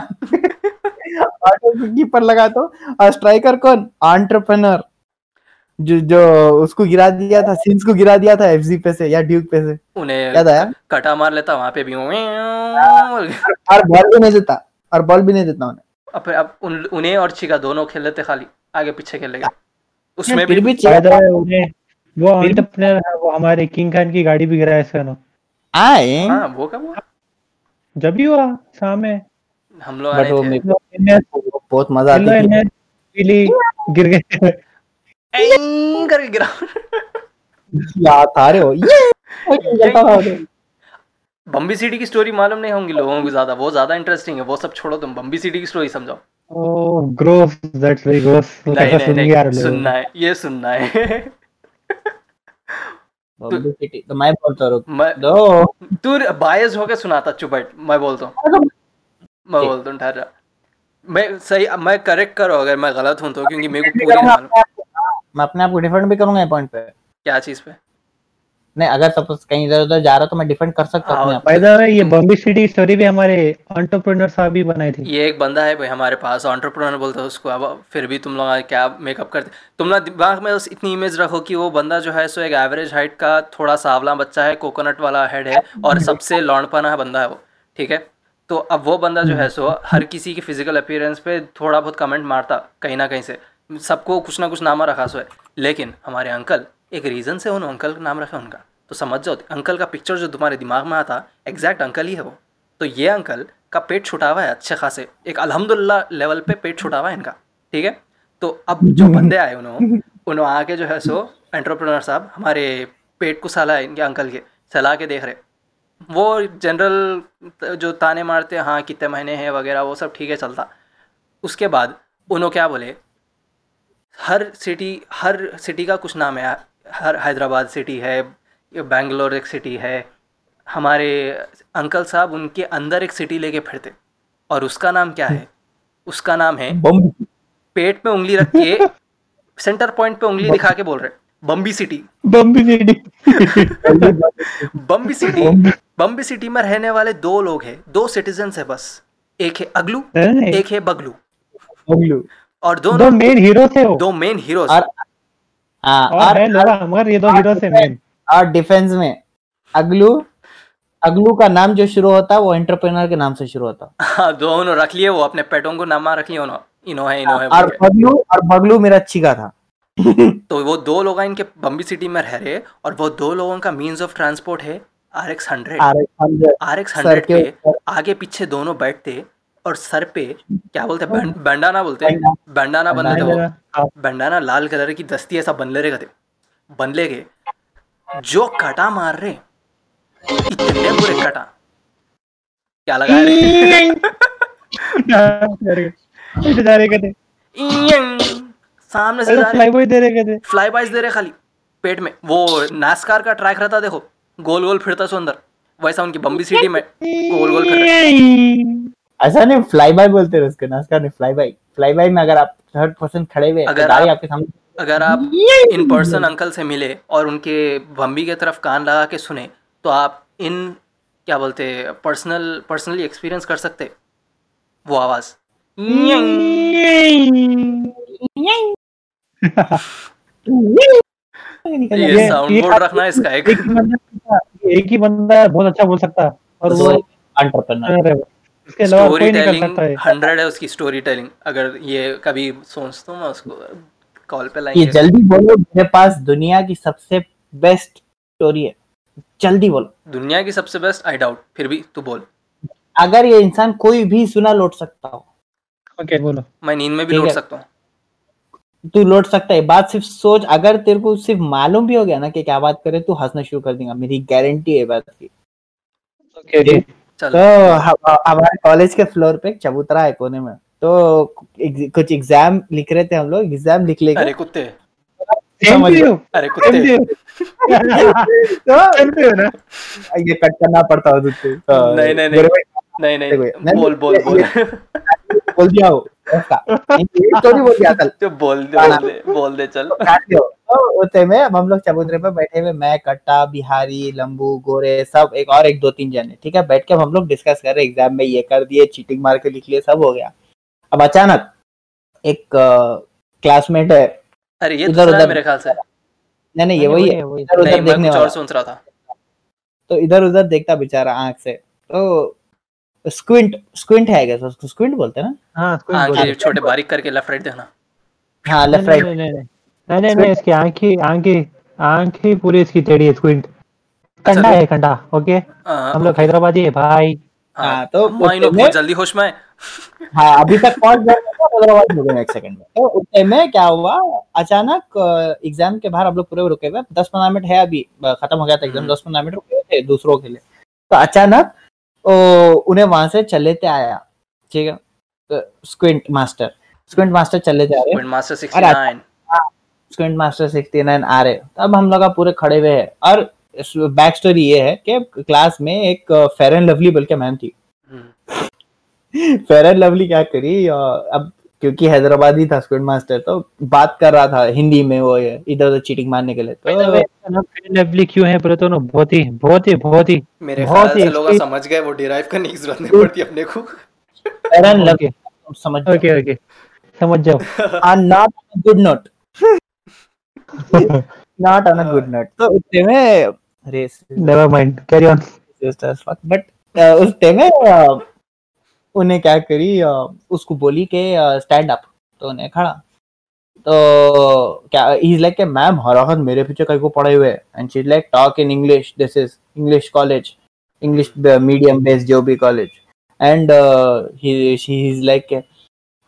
ऑटो कीपर लगा तो। और स्ट्राइकर कौन? एंटरप्रेन्योर जो जो उसको गिरा दिया था सिंस को गिरा दिया था एफसी पे से या ड्यूक पे से। उन्हें याद आया? कटा मार लेता वहाँ पे भी। और बॉल भी नहीं देता। और बॉल भी नहीं देता उन्हें। अब अब उन, उन्हें और चिका दोनों खेल लेते खाली। आगे पीछे खेल लेंगे। उसमें फिर भी भी है वो एंटरप्रेन्योर है वो हमारे किंग खान की गाड़ी भी गिराया इसका ना। आए? हाँ वो कब हुआ? जब भी हुआ शाम में। हम लोग आने वो थे। बहुत मज़ा आती थी। इन्हें पीली गिर गए ऐं करके गिरा। याद आ रहे हो। ये? बम्बी सिटी की स्टोरी मालूम नहीं होंगी लोगों को ज़्यादा। वो ज़्यादा इंटरेस्टिंग है। वो सब छोड़ो तुम। बम्बी सिटी की स्टोरी समझाओ। Oh gross that's very gross सुनना है। ये सुनना है। बॉम्बे सिटी तो मैं बोलता रुक। मैं दो। तू बायस होके सुनाता चुप बैठ। मैं बोलता हूँ। मैं बोलता हूँ ठहर जा। मैं सही मैं करेक्ट करो अगर मैं गलत हूँ तो क्योंकि मेरे को पूरी मालूम। मैं अपने आप को डिफेंड भी करूँगा पॉइंट पे। क्या चीज़ पे? नहीं अगर सपोज़ कहीं इधर उधर जा रहा तो मैं डिफेंड कर सकता हूँ हाँ, आप बाय द वे ये बॉम्बे सिटी स्टोरी भी हमारे एंटरप्रेन्योर साहब ही बनाई थी। ये एक बंदा है भाई हमारे पास ऑन्टरप्रनर बोलते हैं उसको अब फिर भी तुम लोग क्या मेकअप करते तुम लोग दिमाग में उस इतनी इमेज रखो कि वो बंदा जो है सो एक एवरेज हाइट का थोड़ा सावला बच्चा है कोकोनट वाला हेड है और सबसे लौंडपना बंदा है वो ठीक है? तो अब वो बंदा जो है सो हर किसी की फ़िज़िकल अपीयरेंस पे थोड़ा बहुत कमेंट मारता कहीं ना कहीं से। सबको कुछ ना कुछ नामा रखा सो है। लेकिन हमारे अंकल एक रीज़न से उन अंकल का नाम रखा उनका। तो समझ जाओ अंकल का पिक्चर जो तुम्हारे दिमाग में आता एग्जैक्ट अंकल ही है वो। तो ये अंकल का पेट छुटा हुआ है अच्छे खासे। एक अल्हम्दुलिल्लाह लेवल पे पेट छुटा हुआ है इनका। ठीक है? तो अब जो बंदे आए उन्होंने उन्होंने आके जो है सो एंटरप्रेनर साहब हमारे पेट को साला है इनके अंकल के सला के देख रहे। वो जनरल जो ताने मारते हाँ कितने महीने हैं वगैरह वो सब ठीक है चलता। उसके बाद उन्होंने क्या बोले? हर सिटी हर सिटी का कुछ नाम है हर हैदराबाद सिटी है बेंगलोर एक सिटी है। हमारे अंकल साहब उनके अंदर एक सिटी लेके फिरते और उसका नाम क्या है? उसका नाम है पेट में उंगली रख के सेंटर पॉइंट पे उंगली दिखा के बोल रहे बम्बी सिटी। बॉम्बे सिटी। बम्बी सिटी बम्बी। सिटी में रहने वाले दो लोग हैं दो सिटीजन है बस एक है अगलू एक है बगलू। बंगलू। और दो दोनों मेन हीरो थे दो मेन हीरोज और हाँ लोग मगर ये दो हीरो थे मेन और डिफेंस में अगलू अगलू का नाम जो शुरू होता है वो एंटरप्रेनर के नाम से शुरू होता है। हाँ दोनों रख लिए वो अपने पेटों को नामा रख लिए उन्होंने इनो है इनो है और बगलू और बगलू मेरा था। तो वो दो लोग इनके बम्बी सिटी में रह रहे और वो दो लोगों का मीन्स ऑफ़ ट्रांसपोर्ट है R X hundred R X hundred पे आगे पीछे दोनों बैठते और सर पे क्या बोलते हैं बैंड- बैंडाना बोलते हैं। बैंडाना। बन लेते वो। हाँ, बैंडाना लाल कलर की दस्ती ऐसा बनले रे गते बनले के जो कटा मार रहे इतने बुरे कटा। क्या लगा रहे सामने से फ्लाई बॉय दे रहे थे। फ्लाई बाइज दे रहे खाली। पेट में। वो नास्कार का ट्रैक रहता देखो। गोल गोल फिरता सो अंदर। वैसा उनकी बम्बी सिटी में गोल गोल फिर ऐसा नहीं फ्लाई बाय बोलते हैं उसके नास्कार नहीं फ्लाई बाय फ्लाई बाय में अगर आप थर्ड पर्सन खड़े हुए अगर तो आप- आपके सामने अगर आप इन पर्सन अंकल से मिले और उनके बम्बी की तरफ़ कान लगा के सुने तो आप इन क्या बोलते पर्सनल पर्सनली एक्सपीरियंस कर सकते वो आवाज़। ये साउंड बोर्ड रखना है इसका एक। एक ही बंदा ही बहुत अच्छा बोल सकता है और वो है वो। इसके अलावा स्टोरी कोई नहीं कर टेलिंग सकता है। हंड्रेड है उसकी स्टोरी टेलिंग अगर ये कभी सोचता हूँ मैं उसको कॉल पे ये जल्दी बोलो मेरे पास दुनिया की सबसे बेस्ट स्टोरी है। जल्दी बोलो। दुनिया की सबसे बेस्ट आई डाउट फिर भी तू बोल। अगर ये इंसान कोई भी सुना लौट सकता हो। ओके बोलो। मैं नींद में भी लौट सकता हूँ। तू लौट सकता है। बात सिर्फ़ सोच अगर तेरे को सिर्फ़ मालूम भी हो गया ना कि क्या बात करे तू हंसना शुरू कर देगा। मेरी गारंटी है बात की। ओके चल तो हमारे कॉलेज के फ्लोर पे एक चबूतरा है कोने में। तो कुछ एग्ज़ाम लिख रहे थे हम लोग एग्ज़ाम लिख ले अरे कुत्ते। अरे कुत्ते। तो यू ना? ये कट करना पड़ता है नहीं, नहीं, नहीं। नहीं नहीं बोल बोल बोल। बोल दिया हो स्टोरी बोल दिया चल। जो बोल दे बोल दे बोल दे चल। तो उतने में अब हम लोग चबूतरे पे बैठे हुए मैं कट्टा बिहारी लंबू गोरे सब एक और एक दो तीन जने ठीक है? बैठ के हम लोग डिस्कस कर रहे एग्ज़ाम में ये कर दिए चीटिंग मार के लिख लिए सब हो गया। अब अचानक एक क्लासमेट है अरे ये दूसरा है उधर- मेरे ख्याल से। नहीं नहीं ये वही है इधर उधर देखने और सोच रहा था। तो इधर उधर देखता बेचारा आँख से। तो स्क्विंट स्क्विंट है क्या उसको स्क्विंट बोलते हैं ना? हाँ स्क्विंट बोलते छोटे बारीक करके लेफ़्ट राइट देखना हाँ लेफ़्ट राइट नहीं नहीं नहीं नहीं नहीं इसकी आँखें आँखें आँखें पूरी इसकी टेढ़ी है स्क्विंट कंडा है कंडा ओके? हम लोग हैदराबादी है भाई। हाँ, तो माइनो जल्दी होश में हाँ अभी तक पहुँच गए हैदराबाद हो गए एक सेकंड में। तो टाइम में क्या हुआ? अचानक एग्ज़ाम के बाहर हम लोग पूरे रुके हुए दस पंद्रह मिनट है अभी खत्म हो गया था एग्ज़ाम हम्म। दस पंद्रह मिनट रुके थे दूसरों के लिए। तो अचानक उन्हें वहाँ से चले थे आया ठीक है? स्क्विंट मास्टर स्क्विंट मास्टर चले जा रहे master 69 squint master sixty nine आ रहे तब हम लोग पूरे खड़े हुए हैं। और बैक स्टोरी ये है कि क्लास में एक फेर एंड लवली बोल के मैम थी। फेर फेयर एंड लवली क्या करी और अब क्योंकि हैदराबादी था स्क्विड मास्टर तो बात कर रहा था हिंदी में वो ये इधर उधर चीटिंग मारने के लिए तो लेवली क्यों है तो ना बहुत ही बहुत ही बहुत ही मेरे बहुत ख्याल ही से लोग समझ गए वो डिराइव करने की ज़रूरत नहीं पड़ती अपने को। ओके लवली समझ ओके ओके समझ जाओ। Are not good note not on a good note तो उतने में race never mind carry on but उस टाइम में अ, उन्हें क्या करी उसको बोली कि स्टैंड अप तो उन्हें खड़ा। तो क्या इज़ लाइक मैम हर मेरे पीछे कहीं को पड़े हुए and she like talk in English this is English college English medium based जो भी college and she is like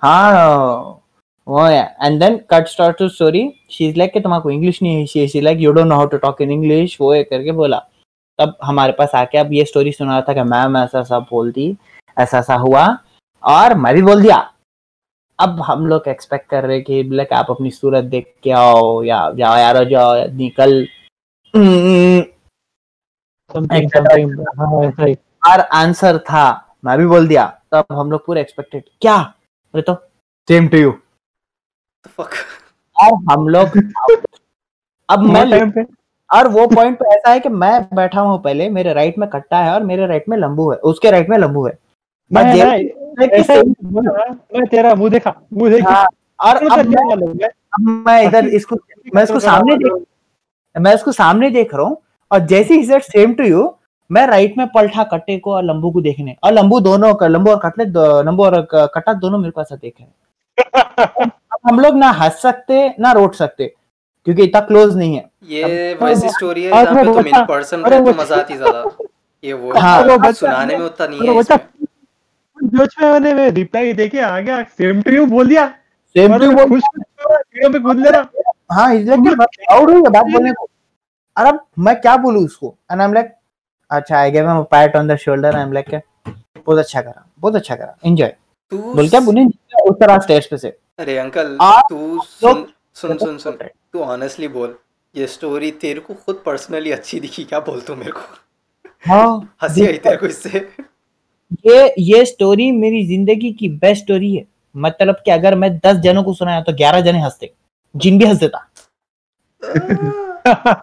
हाँ वो and then cut start to story she is like तुम्हारे इंग्लिश नहीं है. She like you don't know how to talk in English वो करके बोला। तब हमारे पास आके अब ये स्टोरी सुना रहा था कि मैम ऐसा सब बोलती ऐसा ऐसा हुआ और मैं भी बोल दिया। अब हम लोग एक्सपेक्ट कर रहे कि लाइक आप अपनी सूरत देख के आओ या जाओ यार जाओ निकल। हम्म, समथिंग समथिंग हाँ ऐसा और आंसर था। मैं भी बोल दिया। तब हम लोग पूरे एक्सपेक्टेड क्या? बोले तो? सेम टू यू और हम लोग अब मैं और वो पॉइंट पे ऐसा है कि मैं बैठा हूँ पहले मेरे राइट में कट्टा है और मेरे राइट में लंबू है उसके राइट में लंबू है। मैं मैं देख- ऐसा ही? बोला, मैं तेरा मुँह देखा मुँह देखा। हाँ, और तो अब मैं अब मैं इधर इसको मैं इसको सामने देख मैं इसको सामने देख रहा हूँ और जैसे ही सेड सेम टू यू मैं राइट में पलटा कट्टे को और लंबू को देखने और लंबू दोनों का लंबू और कटले लंबू और कट्टा दोनों मेरे को ऐसा देखे अब हम लोग ना हंस सकते ना रोट सकते क्योंकि इतना क्लोज नहीं है। ये वैसी स्टोरी है जहाँ पे तुम इन पर्सन अरे तो मज़ा आती ज़्यादा। ये वो हाँ, सुनाने में उतना नहीं है। जोश में मैंने मैं रिप्लाई देके आ गया सेम टू यू बोल दिया। सेम टू मैं खुश वीडियो पे कूद ले रहा हाँ इसलिए प्राउड हुई बात बोलने को? अब मैं क्या बोलूँ उसको? एंड आई एम लाइक अच्छा I give him a pat on the shoulder I am like बहुत अच्छा करा बहुत अच्छा करा एंजॉय बोल क्या बुने उस तरह स्टेज पे से। अरे अंकल तू सुन सुन सुन सुन। तू ऑनेस्टली बोल ये स्टोरी तेरे को खुद पर्सनली अच्छी दिखी क्या बोल तू मेरे को? हाँ हँसी आई तेरे को इससे। ये ये स्टोरी मेरी ज़िंदगी की बेस्ट स्टोरी है। मतलब कि अगर मैं दस जनों को सुनाया तो ग्यारह जने हँसते। जिन भी हंस देता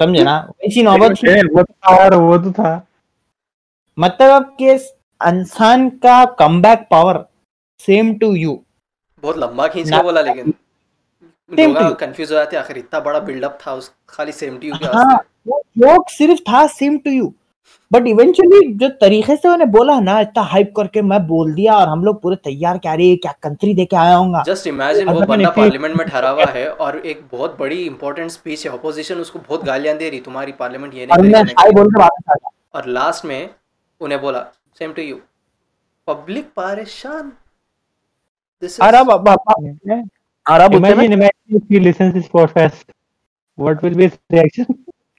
समझे ना? वैसी नौबत वो तो था वो तो था। मतलब कि इंसान का comeback power same to you बहुत लंबा खींच के बोला लेकिन। लोग कंफ्यूज हो जाते आखिर इतना बड़ा बिल्डअप था उस खाली सेम टू यू के हाँ वो जोक सिर्फ़ था same to you but eventually जो तरीके से उन्हें बोला ना इतना हाइप करके मैं बोल दिया और हम लोग पूरे तैयार क्या रे क्या कंट्री दे के आया हूँ जस्ट इमेजिन वो बंदा पार्लियामेंट में ठहरा हुआ है और एक बहुत बड़ी इंपॉर्टेंट स्पीच है ऑपोजिशन उसको बहुत गालियाँ दे रही तुम्हारी पार्लियामेंट ये और नहीं। और लास्ट में उन्हें बोला सेम टू यू पब्लिक परेशान। दिस अब उतने में। imagine imagine if he listens this podcast what will be his reaction?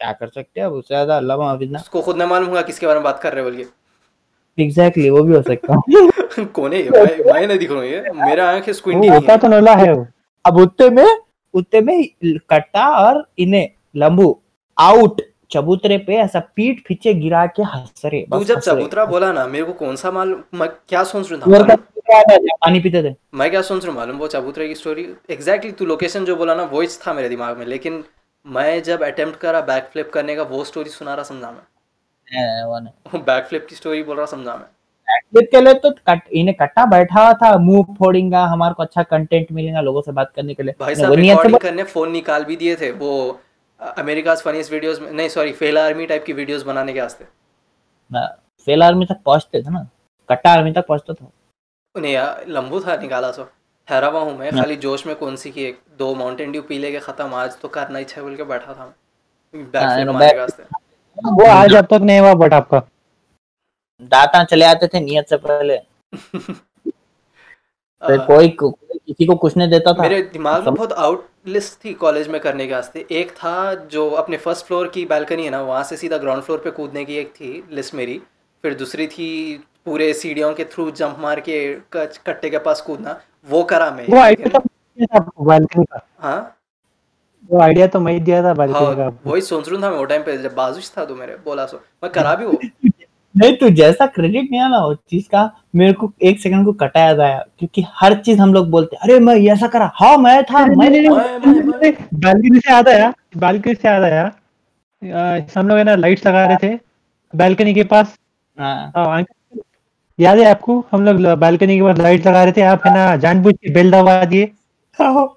क्या कर सकते हैं? अब उससे ज़्यादा अल्लाह माफिज ना। उसको खुद न मालूम होगा किसके बारे में बात कर रहे हो बोल एग्जैक्टली वो भी हो सकता है। कौन है ये मैं मैं नहीं दिख रहा हूँ ये। मेरा आँखें स्क्विंटी वो नहीं होता तो नला है अब उत्ते में उत्ते में कट्टा और इन्हें लंबू आउट चबूतरे पे ऐसा पीठ पीछे गिरा के हंस रहे तू जब चबूतरा बोला ना मेरे को कौन सा मालूम मैं क्या सोच रहा था? गया, पानी पीते थे। मैं क्या सोच रहा हूँ मालूम वो चबूतरे की स्टोरी एग्जैक्टली तू लोकेशन जो बोला ना वो था मेरे दिमाग में लेकिन मैं जब अटेम्प्ट करा बैक फ्लिप करने का वो स्टोरी सुना रहा समझा मैं। बैक फ्लिप की स्टोरी बोल रहा समझा मैं। एक्टिव के लिए तो कट, इन्हें कट्टा बैठा हुआ था मुँह फोड़ेगा हमारे को अच्छा कंटेंट मिलेगा लोगों से बात करने के लिए। भाई साहब रिकॉर्डिंग करने फ़ोन निकाल भी दिए थे वो अमेरिका फनीस्ट वीडियोस में नहीं सॉरी फेल आर्मी टाइप की वीडियोस बनाने के वास्ते। फेल आर्मी तक पहुँचते थे ना? कट्टा आर्मी तक पहुँचता था। नहीं यार लंबू था निकाला सो ठहरा हुआ हूँ मैं हाँ। खाली जोश में कौन सी की एक दो माउंटेन ड्यू पी लेके खत्म आज तो करना ही है बोल के बैठा था हाँ, फ्लिप मैं- मारने वास्ते वो आज अब तक नहीं हुआ बट आपका। दाता चले आते थे नियत से पहले। फिर कोई कोई किसी को कुछ नहीं देता था। मेरे दिमाग में बहुत आउट लिस्ट थी कॉलेज में करने के वास्ते। एक था जो अपने फ़र्स्ट फ्लोर की बालकनी है ना वहाँ से सीधा ग्राउंड फ्लोर पे कूदने की एक थी लिस्ट मेरी। फिर दूसरी थी पूरे सीढ़ियों के थ्रू जंप मार के कट्टे के पास कूदना। वो करा मैं। वो आइडिया तो मैं था बालकनी का। हाँ? वो आइडिया तो मैं ही दिया था बालकनी का। हाँ वही सोच रहा था मैं वो टाइम पे जब बाजुश था तो मेरे बोला सो मैं करा भी वो। नहीं तू जैसा क्रेडिट नहीं आना उस चीज़ का मेरे को एक सेकंड को कटा याद आया क्योंकि हर चीज़ हम लोग बोलते अरे मैं ऐसा करा। हाँ मैं था मैं बालकनी से याद आया बालकनी से याद आया हम लोग है ना लाइट्स लगा रहे थे बालकनी के पास। हाँ। हाँ, याद है आपको? हम लोग बालकनी के पास लाइट लगा रहे थे आप है ना जानबूझ के बेल दबा दिए।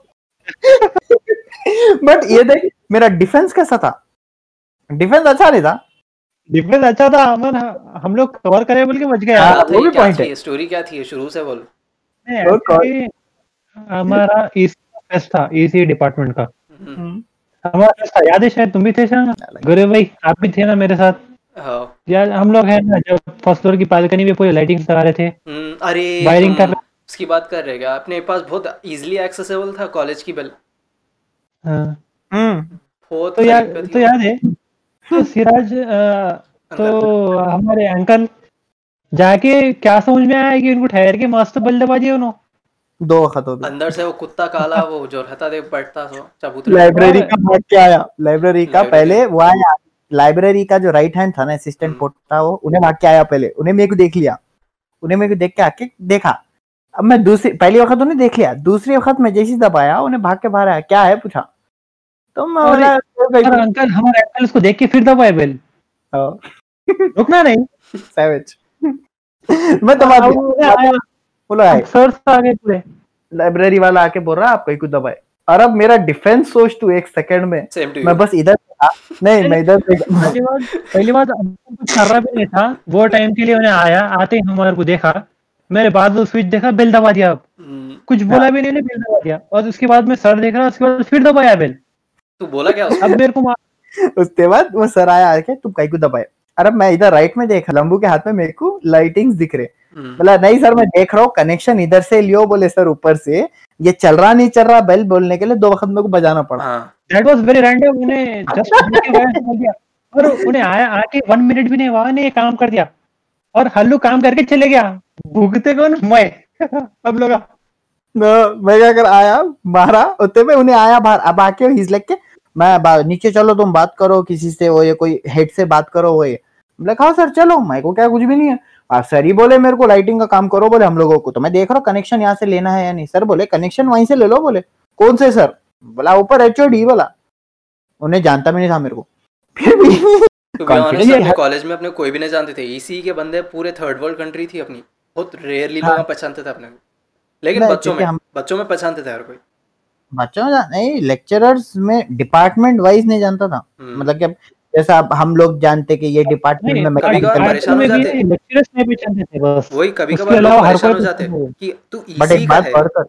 बट ये देख मेरा डिफेंस कैसा था? डिफेंस अच्छा नहीं था। डिफरेंस अच्छा था अमन हम लोग कवर करे बोल के बच गए। हाँ, वो भी point है। स्टोरी क्या थी शुरू से बोल। हमारा ईसी फेस्ट था ईसी डिपार्टमेंट का। हम्म, हमारा याद है शायद तुम भी थे शायद? गुरे भाई आप भी थे ना मेरे साथ? हाँ यार हम लोग है ना जब फ़र्स्ट फ्लोर की बालकनी में पूरी लाइटिंग लगा रहे थे। हम्म, अरे वायरिंग कर उसकी बात कर रहे क्या? अपने पास बहुत इजीली एक्सेसिबल था कॉलेज की बेल हाँ, हम्म। तो यार तो याद है तो सिराज तो हमारे अंकल जाके क्या समझ में आया कि उनको ठहर के मस्त बल दबा उन्होंने? दो वक्त अंदर से वो कुत्ता काला वो जो रहता थे बैठता सो चबूतरे लाइब्रेरी का भाग के आया? लाइब्रेरी का पहले वो आया लाइब्रेरी का जो राइट हैंड था ना असिस्टेंट हम्म। पोर्ट था वो उन्हें भाग के आया पहले। उन्हें मेरे को देख लिया। उन्हें मेरे को देख के आके देखा। अब मैं दूसरी पहली वक्त उन्हें देख लिया। दूसरी वक्त मैं जैसे दबाया उन्हें भाग के बाहर आया। क्या है? पूछा। तो मैं बोला, "कोई कोई- अंकल हमारे अंकल उसको देख के फिर दबाए बेल हाँ, रुकना नहीं। Savage। मैं दबा दिया। बोलो आए। सर आगे पूरे। लाइब्रेरी वाला आके बोल रहा है आप कहीं को दबाए। और अब मेरा डिफेंस सोच तू एक सेकंड में। मैं बस इधर नहीं मैं इधर पहली बात पहली बात कुछ कर रहा भी नहीं था। वो टाइम के लिए उन्हें आया आते ही हमारे को देखा। मेरे बाद वो स्विच देखा बेल दबा दिया अब। कुछ बोला भी नहीं उन्हें बेल दबा दिया। और उसके बाद मैं सर देख रहा उसके बाद फिर दबाया बेल तू बोला क्या अब मेरे को उसके बाद वो सर आया आके तुम कहीं को दबाए? अरे मैं इधर राइट में देखा लंबू के हाथ में मेरे को लाइटिंग्स दिख रहे। हम्म, बोला नहीं सर मैं देख रहा हूँ कनेक्शन इधर से लियो बोले सर ऊपर से। ये चल रहा नहीं चल रहा बेल बोलने के लिए दो वक्त मेरे को बजाना पड़ा। हाँ। दैट वाज वेरी रैंडम उन्हें जस्ट और उन्हें आया आके वन मिनट भी नहीं हुआ ने काम कर दिया। और हल्लू काम करके चले गया। भूखते कौन? मैं। अब लोग। न- मैं क्या कर आया मारा उतने में उन्हें आया बाहर। अब आके हिज लग के मैं नीचे चलो तुम बात करो किसी से वो ये कोई हेड से बात करो वो ये। बोले हाँ सर चलो मैं को क्या कुछ भी नहीं है। और सर ही बोले मेरे को लाइटिंग का काम करो बोले हम लोगों को। तो मैं देख रहा हूँ कनेक्शन यहाँ से लेना है या नहीं। सर बोले कनेक्शन वहीं से ले लो बोले। कौन से सर? बोला ऊपर एच बोला उन्हें जानता भी नहीं था मेरे को। फिर भी है। कॉलेज में अपने कोई भी नहीं जानते थे। ईसी के बंदे पूरे थर्ड वर्ल्ड कंट्री थी अपनी। बहुत रेयरली हाँ। लोग पहचानते थे अपने। लेकिन बच्चों में हम- बच्चों में पहचानते थे हर कोई। बच्चों में नहीं लेक्चरर्स में डिपार्टमेंट वाइज नहीं जानता था। हम्म, मतलब कि जैसा हम लोग जानते कि ये डिपार्टमेंट में कभी कभार मैकेनिकल परेशान हो जाते। लेक्चरर्स नहीं पहचानते थे बस। वही कभी कभार लोग परेशान हो जाते पहचानते कि तू बट ईसी एक का बात है।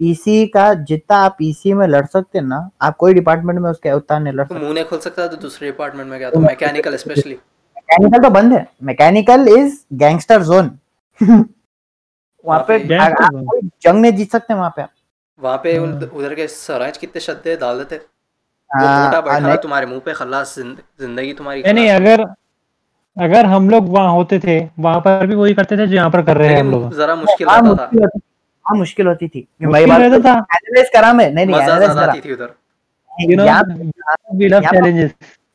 ईसी का जितना आप ईसी में लड़ सकते हैं ना आप कोई डिपार्टमेंट में उसके उतना नहीं लड़ सकते। मुँह नहीं खोल सकता तो दूसरे डिपार्टमेंट में गया तो मैकेनिकल स्पेशली मैकेनिकल तो बंद है। मैकेनिकल इज़ गैंगस्टर जोन वहाँ पे जंग नहीं जीत सकते वहाँ पे आप। वहाँ पे हाँ। उधर के सराज कितने शद्दे डाल देते हाँ, मोटा हाँ, बैठा तुम्हारे मुँह पे खल्लास ज़िंदगी तुम्हारी नहीं नहीं अगर अगर हम लोग वहाँ होते थे वहाँ पर भी वही करते थे जो यहाँ पर कर रहे हैं हम लोग। जरा मुश्किल हाँ, आता था। मुश्किल होती हाँ मुश्किल होती थी। मैं बात था। एनालाइज करा मैं। नहीं नहीं एनालाइज करा। थी उधर। You know we love challenges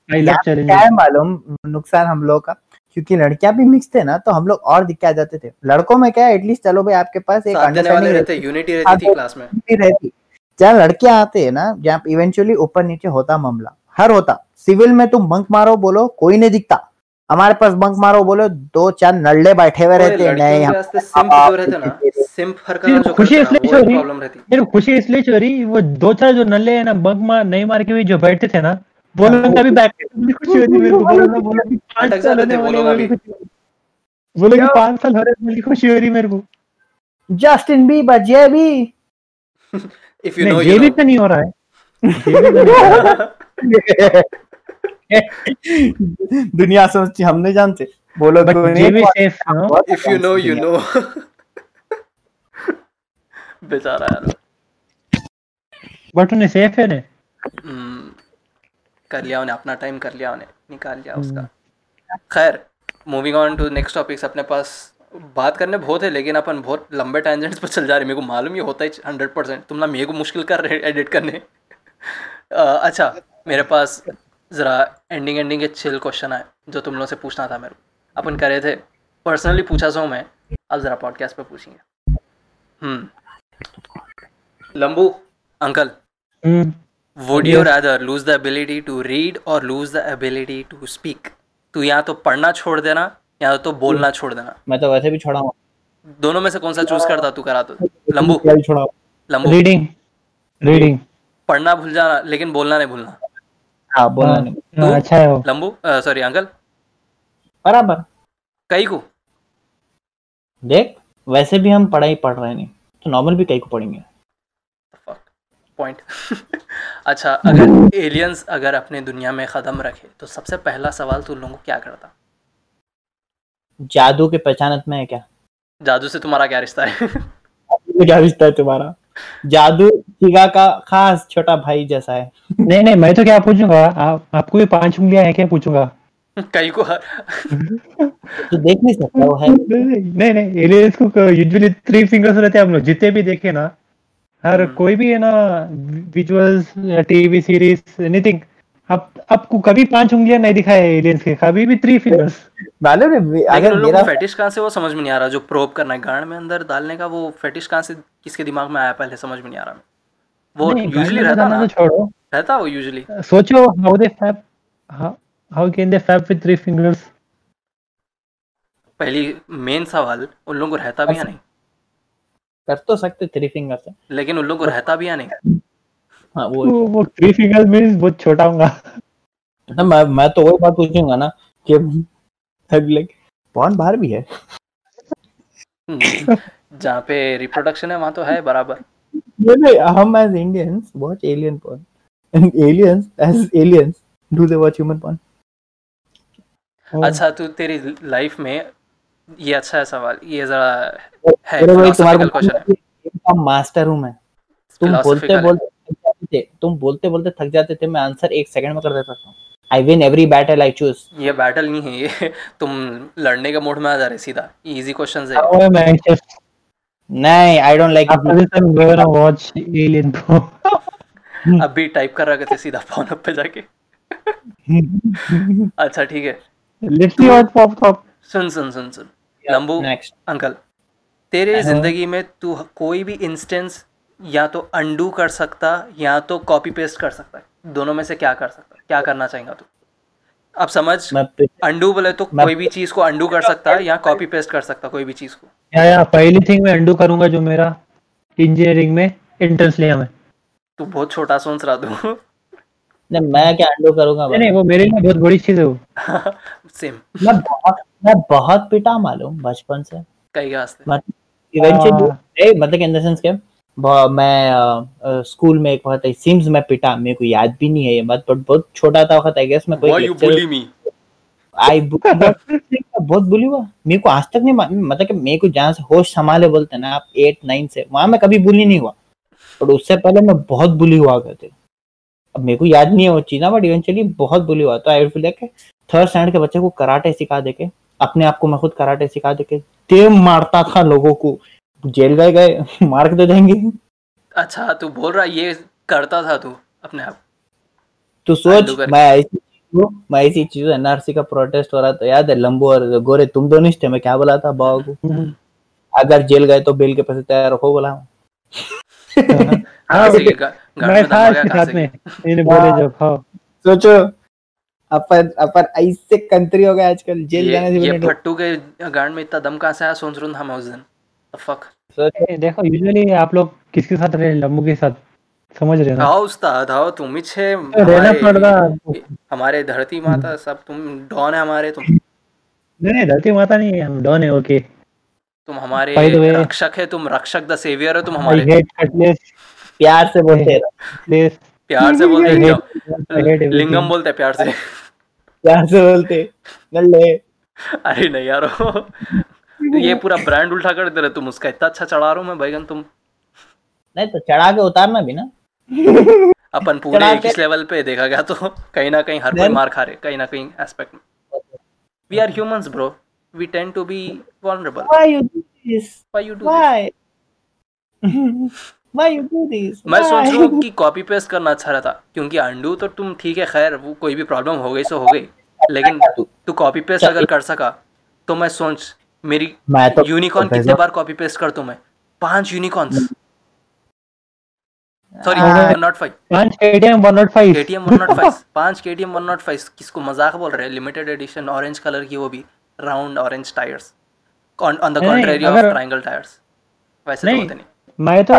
I love यहाँ क्या मालूम नुकसान हम लोग का? क्योंकि लड़कियाँ भी मिक्स थे ना तो हम लोग और दिक्कत आ जाते थे। लड़कों में क्या है एटलीस्ट चलो भाई आपके पास एक अंडरस्टैंडिंग रहते यूनिटी हाँ, रहती थी क्लास में। रहती। जहाँ लड़कियाँ आते हैं ना जहाँ इवेंचुअली ऊपर नीचे होता मामला। हर होता। सिविल में तुम बंक मारो बोलो कोई नहीं दिखता। हमारे पास बंक मारो बोलो दो चार नल्ले बैठे हुए रहते हैं नहीं लड़कियों के हम वास्ते सिंप आप- जो रहते ना। सिंप हरकत फिर जो खुशी इसलिए को खुशी इसलिए चोरी वो दो चार जो नल्ले है ना बंक मार नहीं मार के भी जो बैठते थे ना वो लोग अभी बैक खुशी होती मेरे को बोलो बोलो कि पाँच साल होने वो वाले। बोले कि पाँच साल हो रहे बोली खुशी हो रही मेरे को। Justin Bieber JB if you know ये भी तो नहीं हो रहा है। दुनिया सोचती हम नहीं जानते। बोलो तो? If you know you know बेचारा यार। बट उन्हें सेफ़ है ने हम्म, कर लिया उन्हें अपना टाइम कर लिया उन्हें। निकाल लिया उसका। खैर moving on to next topics अपने पास बात करने बहुत है लेकिन अपन बहुत लंबे टेंजेंट्स पर चल जा रहे हैं। मेरे को मालूम ही होता ही हंड्रेड परसेंट तुम ना मेरे को मुश्किल कर रहे एडिट करने। अ, अच्छा मेरे पास ज़रा एंडिंग एंडिंग के चिल क्वेश्चन आए जो तुम लोगों से पूछना था मेरे को। अपन करे थे पर्सनली पूछा सो मैं। अब ज़रा पॉडकास्ट पे पूछेंगे। हम्म। लंबू uncle. Would Would you lose the ability to read और lose the ability to speak तू या तो पढ़ना छोड़ देना। या तो बोलना छोड़ देना। मैं तो वैसे भी छोड़ा हूँ। दोनों में से कौन सा चूज़ करता तू करा तो? लंबू। छोड़ा लंबू। रीडिंग रीडिंग पढ़ना भूल जाना लेकिन बोलना नहीं भूलना। हाँ बोला नहीं। हाँ, अच्छा है वो। लंबू सॉरी अंकल? बराबर। कई को? देख वैसे भी हम पढ़ाई पढ़ रहे नहीं तो नॉर्मल भी कहीं को पढ़ेंगे। पॉइंट अच्छा अगर एलियंस अगर अपने दुनिया में कदम रखे तो सबसे पहला सवाल तू लोगों को क्या करता? जादू के पहचानत में है क्या? जादू से तुम्हारा क्या रिश्ता है? क्या रिश्ता है तुम्हारा? जादू चिगा का खास छोटा भाई जैसा है। नहीं नहीं मैं तो क्या पूछूँगा? आप आपको भी पाँच उंगलियाँ हैं क्या पूछूँगा? कई को तो देख नहीं सकता वो है। नहीं नहीं नहीं एलियंस को यूजुअली थ्री फिंगर्स रहते हैं हम लोग। जितने भी देखे ना हर हम्म। कोई भी है ना विजुअल्स टीवी सीरीज़ एनीथिंग अब आपको कभी पाँच उंगलियाँ नहीं दिखाए एलियंस के कभी भी थ्री फिंगर्स मालूम है अगर मेरा फेटिश कहाँ से वो समझ में नहीं आ रहा जो प्रोब करना है गांड में अंदर डालने का वो फेटिश कहाँ से किसके दिमाग में आया पहले समझ में नहीं आ रहा। वो यूजुअली रहता ना। तो छोड़ो। रहता वो यूजुअली सोचो how they fab how can they fab with three fingers पहली मेन सवाल उन लोगों को रहता भी या नहीं? कर तो सकते थ्री फिंगर से लेकिन उन लोगों को रहता भी या नहीं? हाँ वो वो वो थ्री फिंगर्स मींस बहुत छोटा होगा। ना मैं मैं तो वही बात पूछूँगा ना कि लाइक पॉन बाहर भी है। जहाँ पे रिप्रोडक्शन है वहाँ तो है बराबर। नहीं नहीं हम as Indians watch alien porn. And aliens as aliens do they watch human porn अच्छा तू तेरी लाइफ में ये अच्छा है सवाल ये जरा है तुम्हारे philosophical है। मास्टर हूँ मैं। तुम बोलते बोलते जाते थे तुम बोलते बोलते थक जाते थे मैं आंसर एक सेकंड में कर देता था। I win every battle I choose ये बैटल नहीं है ये तुम लड़ने के मोड में आ जा रहे सीधा। इजी क्वेश्चन है। Oh, I'm नहीं I don't like After this, I'm gonna watch Alien Pro. अभी टाइप कर रहा थे सीधा फ़ोन पे जाके। अच्छा ठीक है। Let's see what pops up. सुन सुन सुन सुन। लंबू नेक्स्ट अंकल तेरे। ज़िंदगी में तू कोई भी इंस्टेंस या तो अंडू कर सकता या तो कॉपी पेस्ट कर सकता। है दोनों में से क्या कर सकता? क्या करना चाहेगा तू? अब समझ अंडू बोले तो कोई भी चीज़ को अंडू कर सकता है या कॉपी पेस्ट कर सकता कोई भी चीज़ को? या या पहली थिंग मैं अंडू करूँगा जो मेरा इंजीनियरिंग में एंट्रेंस लिया मैं तू बहुत छोटा सोच रहा तू। नहीं मैं क्या अंडू करूँगा नहीं नहीं वो मेरे लिए बहुत बड़ी चीज़ है वो। सेम मैं बहुत मैं बहुत पिटा मालूम बचपन से। कई वास्ते मतलब इवेंचुअली हाँ। मतलब इन द सेंस के मैं स्कूल में एक वक्त सिम्स में पिटा मेरे को याद भी नहीं है ये बात बट बहुत छोटा था वक्त आई गेस मैं कोई? आई बहुत बुली हुआ। मेरे को आज तक नहीं मतलब कि मेरे को जहाँ से होश संभाले बोलते ना आप एट नाइन से वहाँ मैं कभी बुली नहीं हुआ। बट उससे पहले मैं बहुत बुली हुआ करते। अब मेरे को याद नहीं है वो चीज़ ना बट इवेंचुअली बहुत बुली हुआ। तो I feel like third standard के बच्चे को कराटे सिखा देके अपने आप को मैं खुद कराटे सिखा देके टेम मारता था लोगों को। जेल गए गए मार के दे देंगे। अच्छा तू बोल रहा ये करता था तू अपने आप। तो सोच मैं ऐसी मैं ऐसी चीज़ एनआरसी का प्रोटेस्ट हो रहा था याद है लंबू और गोरे तुम दोनों ही थे मैं क्या बोला था बाबा को? अगर जेल गए तो बेल के पैसे तैयार रखो बोला। हाँ मैं था साथ में। मैंने बोले जब हाँ सोचो अपन अपन ऐसे कंट्री हो गए आजकल जेल जाने से ये ये फट्टू के गांड में इतना दम कहाँ से आया सोच रहा था मैं उस दिन। फक देखो यूजुअली आप लोग किसके साथ रहे लम्बू के साथ? समझ रहे हो आओ उस्ताद आओ तुम ही छे रहना हमारे- पड़ता हमारे धरती माता सब तुम डॉन है हमारे तुम। नहीं नहीं धरती माता नहीं हम डॉन है ओके तुम हमारे रक्षक है तुम रक्षक द सेवियर हो तुम हमारे। हेट कटलेस प्यार से बोलते रहो। प्लेस प्यार से बोलते हैं. लिंगम बोलते प्यार से। प्यार से बोलते। नल्ले। अरे नहीं यार ये पूरा ब्रांड उल्टा कर दे रहे तुम उसका। इतना अच्छा चढ़ा रहा हूँ मैं बैगन तुम। नहीं तो चढ़ा के उतारना भी ना। अपन पूरे एक इस लेवल पे देखा गया तो कहीं ना कहीं हर कोई मार खा रहे कहीं ना कहीं एस्पेक्ट में। We are humans bro we tend to be vulnerable why you do this? Why you do why? Why you do this? मैं सोच रहा हूँ कि कॉपी पेस्ट करना अच्छा रहता क्योंकि अंडू तो तुम ठीक है खैर वो कोई भी प्रॉब्लम हो गई सो हो गई। लेकिन तू कॉपी पेस्ट अगर कर सका तो मैं सोच मेरी मैं तो यूनिकॉर्न कितने बार कॉपी पेस्ट कर दूँ मैं पाँच यूनिकॉर्न्स सॉरी हाँ। नॉट फाइव पाँच KTM 105 KTM one nought five पाँच केटीएम वन नॉट फाइव किसको मज़ाक बोल रहे हैं? लिमिटेड एडिशन ऑरेंज कलर की वो भी round orange tyres on the नहीं, कॉन्ट्रेरी ऑफ़ ट्रायंगल टायर्स वैसे तो होते नहीं। मैं तो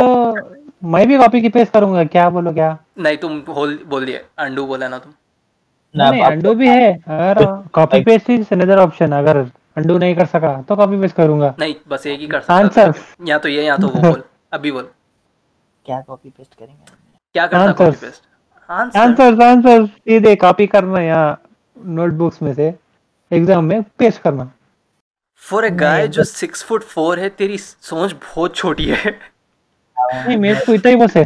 मैं भी कॉपी की पेस्ट करूँगा क्या बोलो क्या? नहीं तुम होल बोल दिए। अंडू बोला ना तुम। ना नहीं अंडू भी है अगर copy paste is another option अगर अंडू नहीं कर सका तो कॉपी पेस्ट करूँगा। नहीं बस एक ही कर सकता। आंसर या तो ये या तो वो बोल। अभी बोल। क्या कॉपी पेस्ट करेंगे? क्या करता Answers. Copy paste answer answer answer सीधे कॉपी करना यहाँ नोटबुक्स में से एग्ज़ाम में पेस्ट करना। फॉर ए गाय जो सिक्स फुट फोर है तेरी सोच बहुत छोटी है। नहीं मेरे को इतना ही बस है।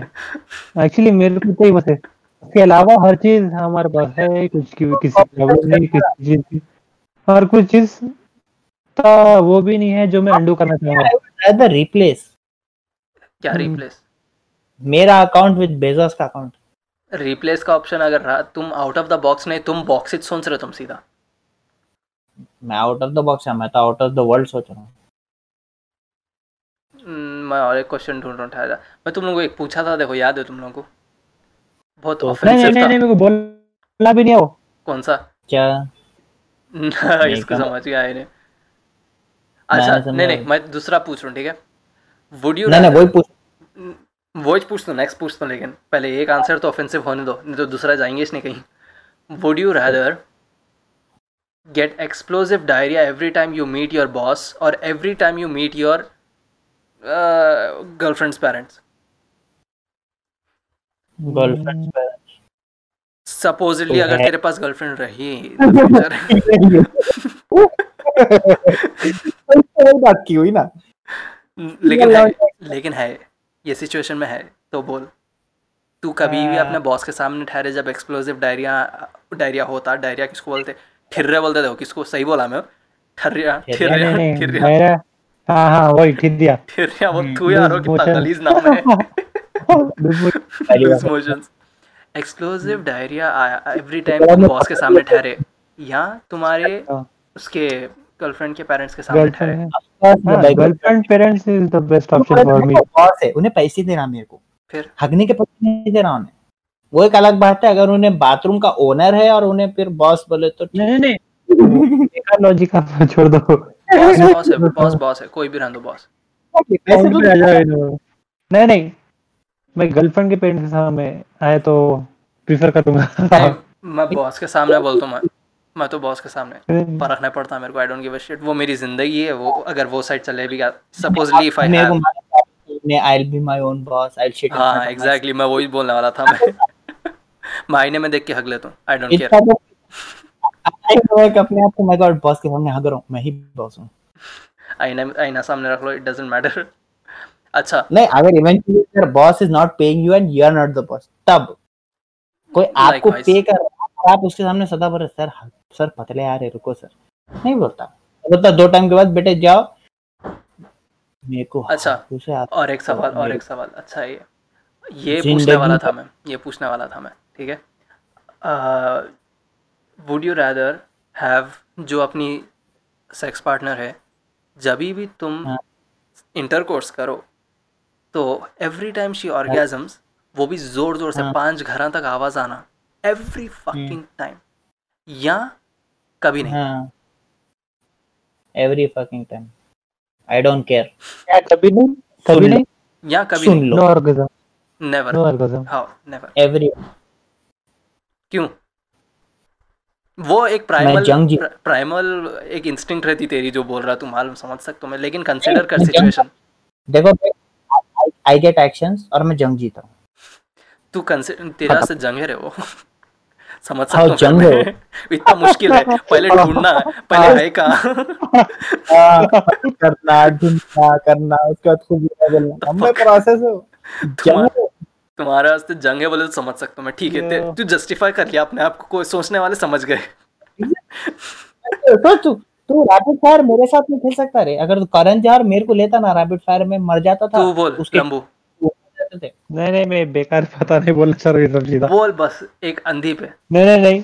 एक्चुअली मेरे को इतना ही बस है। उसके अलावा हर चीज़ हमारे पास है कुछ की किसी प्रॉब्लम नहीं किसी चीज़ की। और कुछ चीज़ का वो भी नहीं है जो मैं अंडू करना चाहूँगा। Replace क्या। रिप्लेस मेरा अकाउंट विद बेजोस का अकाउंट रिप्लेस का ऑप्शन अगर रहा तुम आउट ऑफ़ द बॉक्स नहीं तुम बॉक्स ही सोच रहे हो तुम सीधा। मैं आउट ऑफ़ द बॉक्स है मैं तो आउट ऑफ़ द वर्ल्ड सोच रहा हूँ। हम्म, मैं और एक क्वेश्चन ढूंढ रहा था मैं तुम लोगों को एक पूछा था देखो याद है तुम लोगों को। बहुत तो- नहीं नहीं नहीं नहीं मेरे को बोलना भी नहीं है वो। कौन सा? क्या? इसको समझ गया इन्हें अच्छा नहीं नहीं। मैं दूसरा पूछ रहा हूँ ठीक है वुड यू नहीं नहीं वही पूछ वो पूछ दो नेक्स्ट पूछ दो लेकिन पहले एक आंसर तो ऑफेंसिव होने दो नहीं तो दूसरा जाएँगे इसने कहीं would you rather get explosive diarrhoea every time you meet your boss और every time you meet your girlfriend's parents girlfriend supposedly तो अगर। तेरे पास गर्लफ्रेंड रही बात की हुई ना लेकिन है। लेकिन है ये सिचुएशन में है तो बोल। तू कभी भी हाँ। अपने बॉस के सामने ठहरे जब एक्सप्लोसिव डायरिया डायरिया होता डायरिया किसको बोलते? ठिर्रे बोलते थे किसको सही बोला मैं ठर्रिया ठिर्रिया, ठिर्रिया नहीं ठिर्रिया मेरा हाँ हाँ वही ठीक दिया ठिर्रिया वो हम्म, तू यार हो कितना. गलीज नाम है। Loose motions explosive diarrhoea every time तुम बॉस के सामने ठहरे या तुम्हारे हाँ। उसके गर्लफ्रेंड के पेरेंट्स के सामने ठहरे। Girlfriend girlfriend parents is the best option for me boss है उन्हें पैसे देना मेरे को। फिर? हगने के पैसे नहीं देना उन्हें। वो एक अलग बात है अगर उन्हें बाथरूम का ओनर है और उन्हें फिर बॉस बोले तो नहीं नहीं लॉजिक आप छोड़ दो। बॉस बॉस है बॉस बॉस है कोई भी रहने दो बॉस पैसे तो नहीं नहीं मैं गर्लफ्रेंड के पेरेंट्स के सामने आए तो प्रीफर करूँगा। मैं बॉस के सामने बोलता हूँ मैं मैं तो बॉस के सामने परखना पड़ता है मेरे को I don't give a shit वो मेरी ज़िंदगी है वो अगर वो साइड चले भी गया सपोजली इफ़ आई हैव है, I will be my own boss I will shit हाँ एग्जैक्टली मैं वही बोलने वाला था मैं। मैं आईने में देख के हक लेता हूँ I don't care I know कि अपने आप को मैं गॉड बॉस के सामने हग रहा हूँ मैं ही बॉस हूँ। आईना आईना सामने रख लो इट डजंट मैटर अच्छा। नहीं अगर eventually your boss is not paying you and you are not the boss तब कोई आपको पे कर रहा आप उसके सामने सदा भर सर सर पतले आ रहे रुको सर नहीं बोलता बोलता दो टाइम के बाद बेटे जाओ मेरे को अच्छा। उसे और एक सवाल और एक सवाल अच्छा ये ये पूछने वाला था मैं ये पूछने वाला था मैं ठीक है वुड यू रैदर हैव जो अपनी सेक्स पार्टनर है जब भी तुम हाँ। इंटरकोर्स करो तो एवरी टाइम शी ऑर्गेजम्स वो भी ज़ोर ज़ोर से हाँ। पाँच घरों तक आवाज़ आना एवरी फकिंग टाइम या कभी नहीं। हाँ। Every fucking time I don't care क्या कभी नहीं कभी नहीं। या कभी सुन नहीं। No low orgasm never no orgasm how never every क्यों? वो एक प्राइमल प्राइमल एक इंस्टिंक्ट रहती तेरी जो बोल रहा तू मालूम समझ सकता हूँ मैं लेकिन कंसिडर कर सिचुएशन देखो आई गेट एक्शंस और मैं जंग जीता हूँ। तू कंसिडर तेरा से जंग है रे वो। समझ सकता हूँ है इतना मुश्किल है पहले ढूंढना पहले है कहाँ हाँ, करना ढूंढना करना उसके बाद खुद हमें प्रोसेस हो जंग हो। तुम्हारे वास्ते जंग है बोले तो समझ सकता हूँ मैं ठीक है ते- तू जस्टिफाई कर लिया अपने आप को कोई सोचने वाले समझ गए। तो तू तू रैपिड फायर मेरे साथ नहीं खेल सकता रे। अगर करण जौहर मेरे को लेता ना रैपिड फायर में मर जाता था तू बोल उसके लंबू। जाते थे। नहीं नहीं मैं बेकार पता नहीं बोलना सर ये सब चीज़ा। बोल बस एक अंधी पे नहीं नहीं नहीं।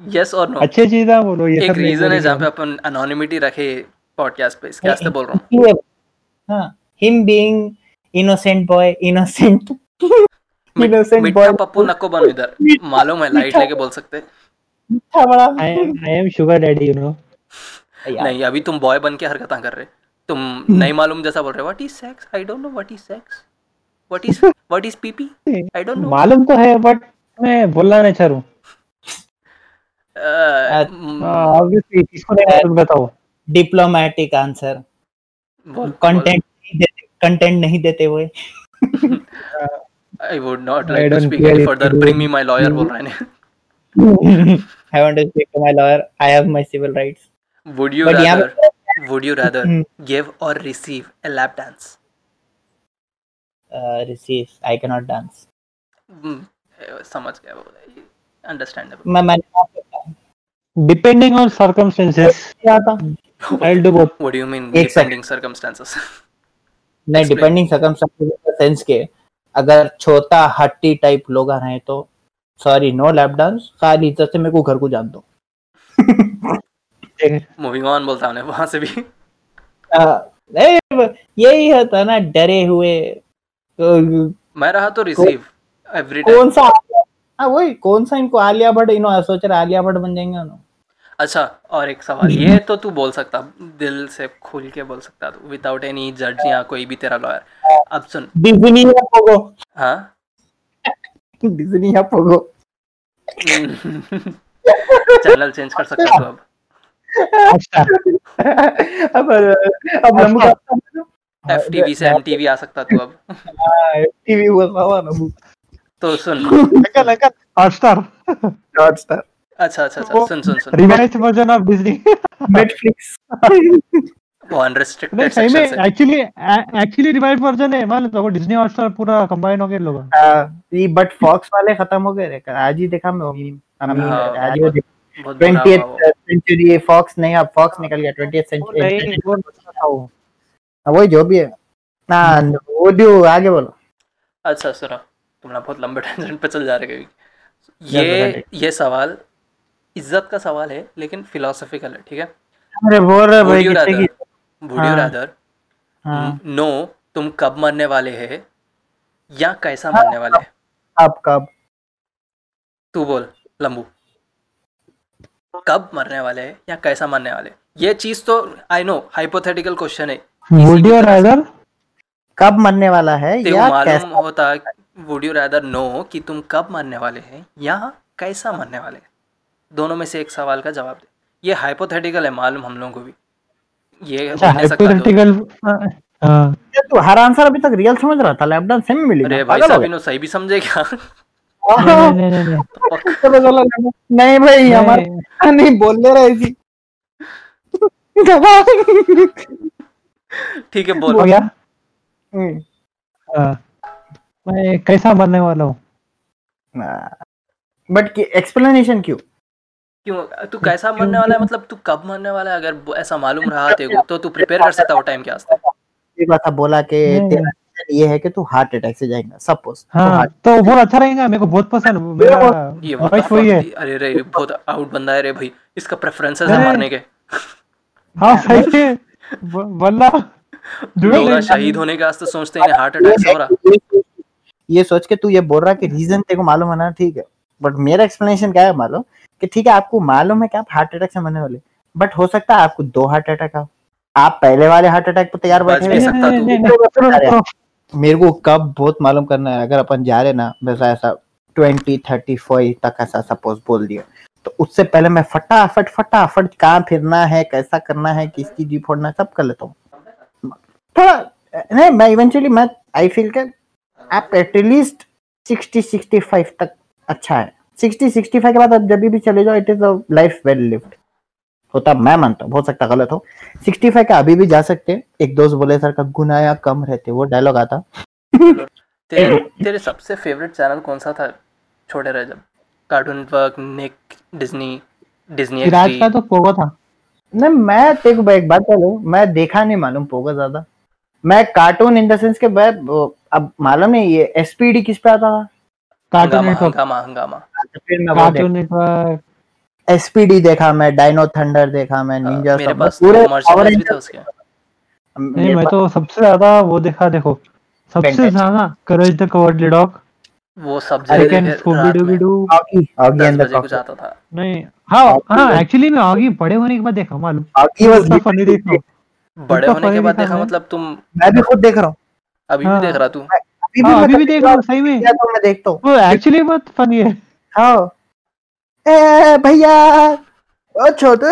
यस और नो अच्छी चीज़ा बोलो ये एक रीजन है जहाँ पे अपन अनोनिमिटी रखे पॉडकास्ट पे इसके वास्ते बोल रहा हूँ। हाँ him being innocent boy innocent innocent boy Pappu नको बनो इधर। मालूम है लाइट लेके बोल सकते। मीठा बड़ा। I am I am sugar daddy, you know. नहीं अभी तुम बॉय बन के हरकतां कर रहे। तुम नहीं मालूम जैसा बोल रहे what is sex I don't know what is sex what is what is PP I don't know मालूम तो है बट मैं बोलना नहीं चाह रहा हूँ ऑब्वियसली किसको नहीं बताओ। डिप्लोमेटिक आंसर कंटेंट कंटेंट नहीं देते हुए। I would not I like to don't speak care any if further you bring me my lawyer do- बोल रहे हैं I want to speak to my lawyer. I have my civil rights. Would you But rather would you rather Hmm. Give और receive a lap dance? Receive. I cannot dance. Hmm, eh, समझ गया वो understandable मैं मैंने depending on circumstances क्या था I will do what do you mean depending circumstances नहीं. Depending circumstances sense के अगर छोटा हट्टी टाइप लोग आ रहे हैं तो सॉरी नो लैप डांस खाली इज़्ज़त से मेरे को घर को जान दो। मूविंग ऑन बोलता हूँ वहाँ से भी। uh, ए, यही होता ना डरे हुए मैं रहा तो रिसीव एवरी कौन सा हाँ वही कौन सा इनको आलिया भट्ट इन्हों सोच रहे आलिया भट्ट बन जाएँगे उन्होंने अच्छा और एक सवाल ये तो तू बोल सकता दिल से खुल के बोल सकता तू विदाउट एनी जज या कोई भी तेरा लॉयर अब सुन। डिज्नी या पोगो? हाँ? डिज्नी या पोगो? चैनल चेंज कर सकता तू अब। अब अब लंबू एफ़ टीवी से एम टीवी आ सकता तू अब। टीवी हुआ था ना तो सुन। अंकल अंकल हॉटस्टार हॉटस्टार अच्छा अच्छा अच्छा। सुन सुन सुन। Revise version of Disney Netflix वो अनरेस्ट्रिक्टेड नहीं सही में एक्चुअली एक्चुअली रिवाइज वर्जन है मालूम तो डिज्नी हॉटस्टार पूरा कंबाइन हो गया लोग ये बट फॉक्स वाले खत्म हो गए रे। आज ही देखा मैं मीम हाँ, आज ही सेंचुरी फॉक्स नहीं अब फॉक्स निकल गया ट्वेंटी सेंचुरी वही जो भी है। ना वो जो आगे बोलो। अच्छा सुनो तुम ना बहुत लंबे टेंशन पे चल जा रहे कभी। या ये सवाल इज़्ज़त का सवाल है लेकिन फिलोसफिकल है ठीक है? अरे बोल रहे भाई कितने की यू हाँ। रादर हाँ। नो तुम कब मरने वाले हैं या कैसा मरने वाले हैं? अब कब? तू बोल लंबू। कब मरने वाले हैं या कैसा मरने वाले ये चीज़ तो आई नो हाइपोथेटिकल क्वेश्चन है। वुड यू रादर कब मरने वाला है या मालूम कैसा? होता वुड यू रादर नो कि तुम कब मरने वाले हैं या कैसा मरने वाले हैं? दोनों में से एक सवाल का जवाब दे। ये हाइपोथेटिकल है मालूम हम लोगों को भी। ये अच्छा हो नहीं तो। हाइपोथेटिकल हाँ। तू हर आंसर अभी तक रियल समझ रहा था लैपटॉप सेम मिली अरे भाई साहब इन्हों सही भी समझे क्या? नहीं नहीं नहीं भाई हमारे नहीं बोल ले रहे इसी। ठीक है हो बोल गया हम्म। हाँ। मैं कैसा बनने वाला हूँ? बट एक्सप्लेनेशन क्यों? क्यों? तू कैसा मरने वाला है? मतलब तू कब मरने वाला है? अगर ऐसा मालूम रहा तेरे को तो तू प्रिपेयर कर सकता वो टाइम के वास्ते एक बात बोला कि ये है कि तू हार्ट अटैक से जाएगा सपोज़ हाँ तो बहुत अच्छा रहेगा मेरे को बहुत पसंद मेरा ये what वही है। अरे रे बहुत आउट बंदा है रे भाई इसका प्रेफरेंसेस है मरने के। हाँ सही है। वल्ला लोग शहीद होने के वास्ते सोचते हैं हार्ट अटैक से हो रहा। ये सोच के तू ये बोल रहा कि रीजन तेरे को मालूम है ना ठीक है। बट मेरा एक्सप्लेनेशन क्या है मालूम? कि ठीक है आपको मालूम है कि आप हार्ट अटैक से मरने वाले। बट हो सकता है आपको दो हार्ट अटैक आओ। आप पहले वाले हार्ट अटैक पे तैयार बैठे तू। मेरे को कब बहुत मालूम करना है। अगर अपन जा रहे ना वैसा ऐसा ट्वेंटी थर्टी फाइव तक ऐसा सपोज़ बोल दिया। तो उससे पहले मैं फटाफट फटाफट कहाँ फिरना है कैसा करना है किसकी जीप फोड़ना सब कर लेता हूँ। थोड़ा नहीं मैं इवेंचुअली मैं आई फील के आप एटलीस्ट सिक्सटी सिक्सटी फाइव तक अच्छा है। सिक्सटी सिक्सटी फाइव के बाद आप जब भी चले जाओ it is a life well lived होता मैं मानता हूँ हो सकता गलत हो। सिक्सटी फाइव का अभी भी जा सकते हैं। एक दोस्त बोले सर का गुनाया कम रहते वो डायलॉग आता। तेरे तेरे सबसे फेवरेट चैनल कौन सा था? छोटे रहे जब। Cartoon network Nick Disney Disney Siraj का तो पोगो था। नहीं मैं तेरे को एक बात बोलूँ मैं देखा नहीं मालूम पोगा ज़्यादा। मैं कार्टून इन द सेंस के मैं अब मालूम नहीं ये एसपीडी किस पे आता था? कार्टून नेटवर्क हंगामा हंगामा। फिर मैं कार्टून नेटवर्क एसपीडी देखा मैं डायनो थंडर देखा मैं हाँ, निंजा मेरे सब पास पूरे तो Power भी था उसके। नहीं मैं तो सबसे ज़्यादा वो देखा देखो सबसे ज़्यादा करेज द कवर्डली डॉग वो सब कुछ नहीं हाँ हाँ एक्चुअली मैं आगे बड़े होने के बाद देखा मालूम। ऑगी वाज फनी देखा। बड़े होने के बाद देखा मतलब तुम मैं भी खुद देख रहा हूँ। अभी भी हाँ। देख रहा तू। अभी हाँ मैं अभी भी देख रहा हूँ सही में। किया तो मैं देखता हूँ। वो एक्चुअली बहुत फनी है। हाँ। ए भैया ओ छोटू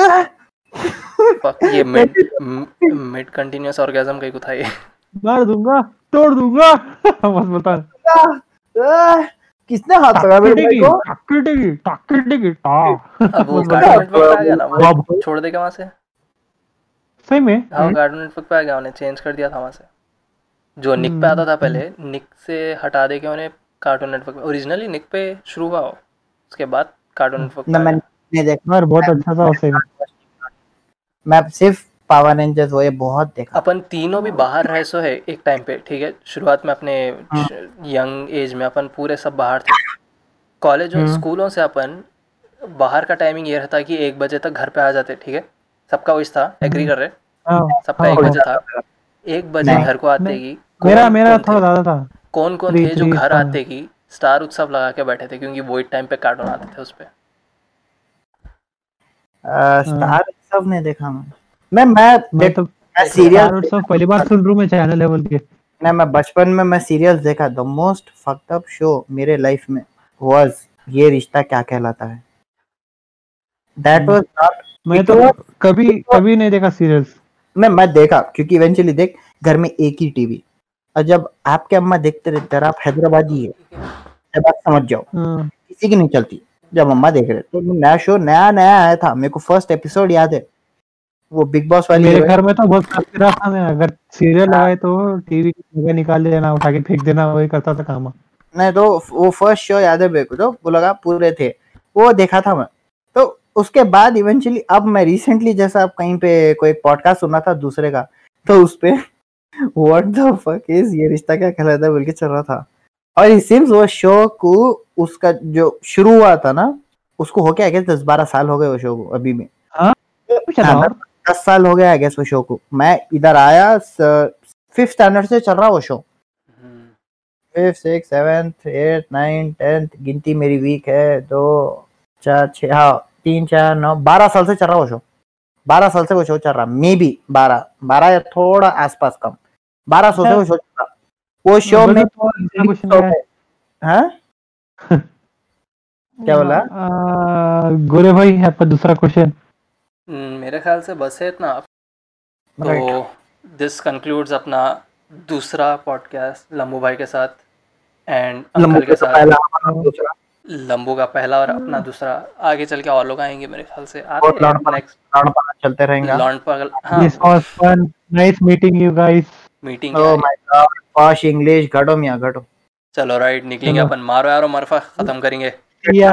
ये मिड मिड कंटीन्यूअस ऑर्गेजम कहीं को था ये। मार दूँगा तोड़ दूँगा। बस बता। आ, किसने हाथ पकड़ा मेरे भाई को? टाकटेगी टाकटेगी टा अब वो बस कार्टून बता नेटवर्क पे आ गया ना वो अब छोड़ देगा वहाँ से? सही में हाँ कार्टून नेटवर्क पे आ गया उन्हें चेंज कर दिया था वहाँ से। जो निक पे आता था पहले निक से हटा दे के उन्हें कार्टून नेटवर्क पे ओरिजिनली निक पे शुरू हुआ उसके बाद कार्टून नेटवर्क ना मैंने देखा। यार बहुत अच्छा था वो में मैं सिर्फ़ पावर रेंजर्स वो ये बहुत देखा। अपन तीनों भी बाहर रहे सो है एक टाइम पे ठीक है? शुरुआत में अपने हाँ। यंग एज में अपन पूरे सब बाहर थे। कॉलेज और हम्म। स्कूलों से अपन बाहर का टाइमिंग ये रहता कि एक बजे तक घर पे आ जाते ठीक है? सबका वही था एग्री कर रहे? हाँ। सबका हाँ, एक हाँ। बजे था। एक बजे घर को आते। ही मेरा मेरा थोड़ा ज़्यादा था। कौन कौन थे जो घर हाँ। आते ही स्टार उत्सव लगा के बैठे थे क्योंकि वो टाइम पे कार्टून आते थे उस पे। स्टार सब नहीं देखा मैं। मैं मैं मैं तो मैं सीरियल पहली बार सुन रहा हूँ मैं चैनल लेवल के। नहीं मैं बचपन में मैं सीरियल्स देखा। The most fucked up show मेरे लाइफ में वाज ये रिश्ता क्या कहलाता है। दैट। वाज नॉट मैं तो कभी कभी नहीं देखा सीरियल्स मैं मैं देखा क्योंकि इवेंचुअली देख घर में एक ही टीवी और जब आपके अम्मा देखते रहते आप हैदराबादी है जब आप समझ जाओ हाँ, किसी की नहीं चलती। जब अम्मा देख रहे तो नया शो नया नया आया था। मेरे को फ़र्स्ट एपिसोड याद है। वो बिग बॉस वाली मेरे घर में तो बहुत तस्वीर था मैं अगर सीरियल लगाए तो टीवी की निकाल देना उठा के फेंक देना वही करता था काम। नहीं तो वो फ़र्स्ट शो याद है मेरे को तो वो लगा पूरे थे। वो देखा था मैं। तो उसके बाद इवेंचुअली अब मैं रिसेंटली जैसा अब कहीं पे कोई पॉडकास्ट सुना था दूसरे का तो उस पे व्हाट द फक इज़ ये रिश्ता क्या कहलाता है बोल के चल रहा था। और इट सीम्स वो शो को उसका जो शुरू हुआ था ना उसको हो गया दस बारह साल हो गए वो शो को अभी में। हाँ, दस साल हो गया आई गेस वो शो को। मैं इधर आया फिफ्थ स्टैंडर्ड से चल रहा वो show fifth six seventh eight nine tenth गिनती मेरी वीक है दो चार छः हाँ तीन चार नौ बारह साल से चल रहा वो शो बारह साल से वो शो चल रहा मे बी बारह। बारह या थोड़ा आसपास कम। बारह सौ से वो शो चल रहा। वो शो में नहीं है। हाँ? क्या बोला? गोरे भाई आपका दूसरा क्वेश्चन मेरे ख्याल से बस है इतना। तो दिस कंक्लूड्स अपना दूसरा पॉडकास्ट लंबू भाई के साथ एंड अंकल के साथ। लंबू का पहला और अपना दूसरा। आगे चल के और लोग आएँगे मेरे ख्याल से। चलते रहेंगे। लॉन्ड पगल हाँ। This was fun nice meeting you guys meeting oh my god posh English घटो मियाँ घटो चलो राइट निकलेंगे अपन। मारो यारो मरफा खत्म करेंगे। या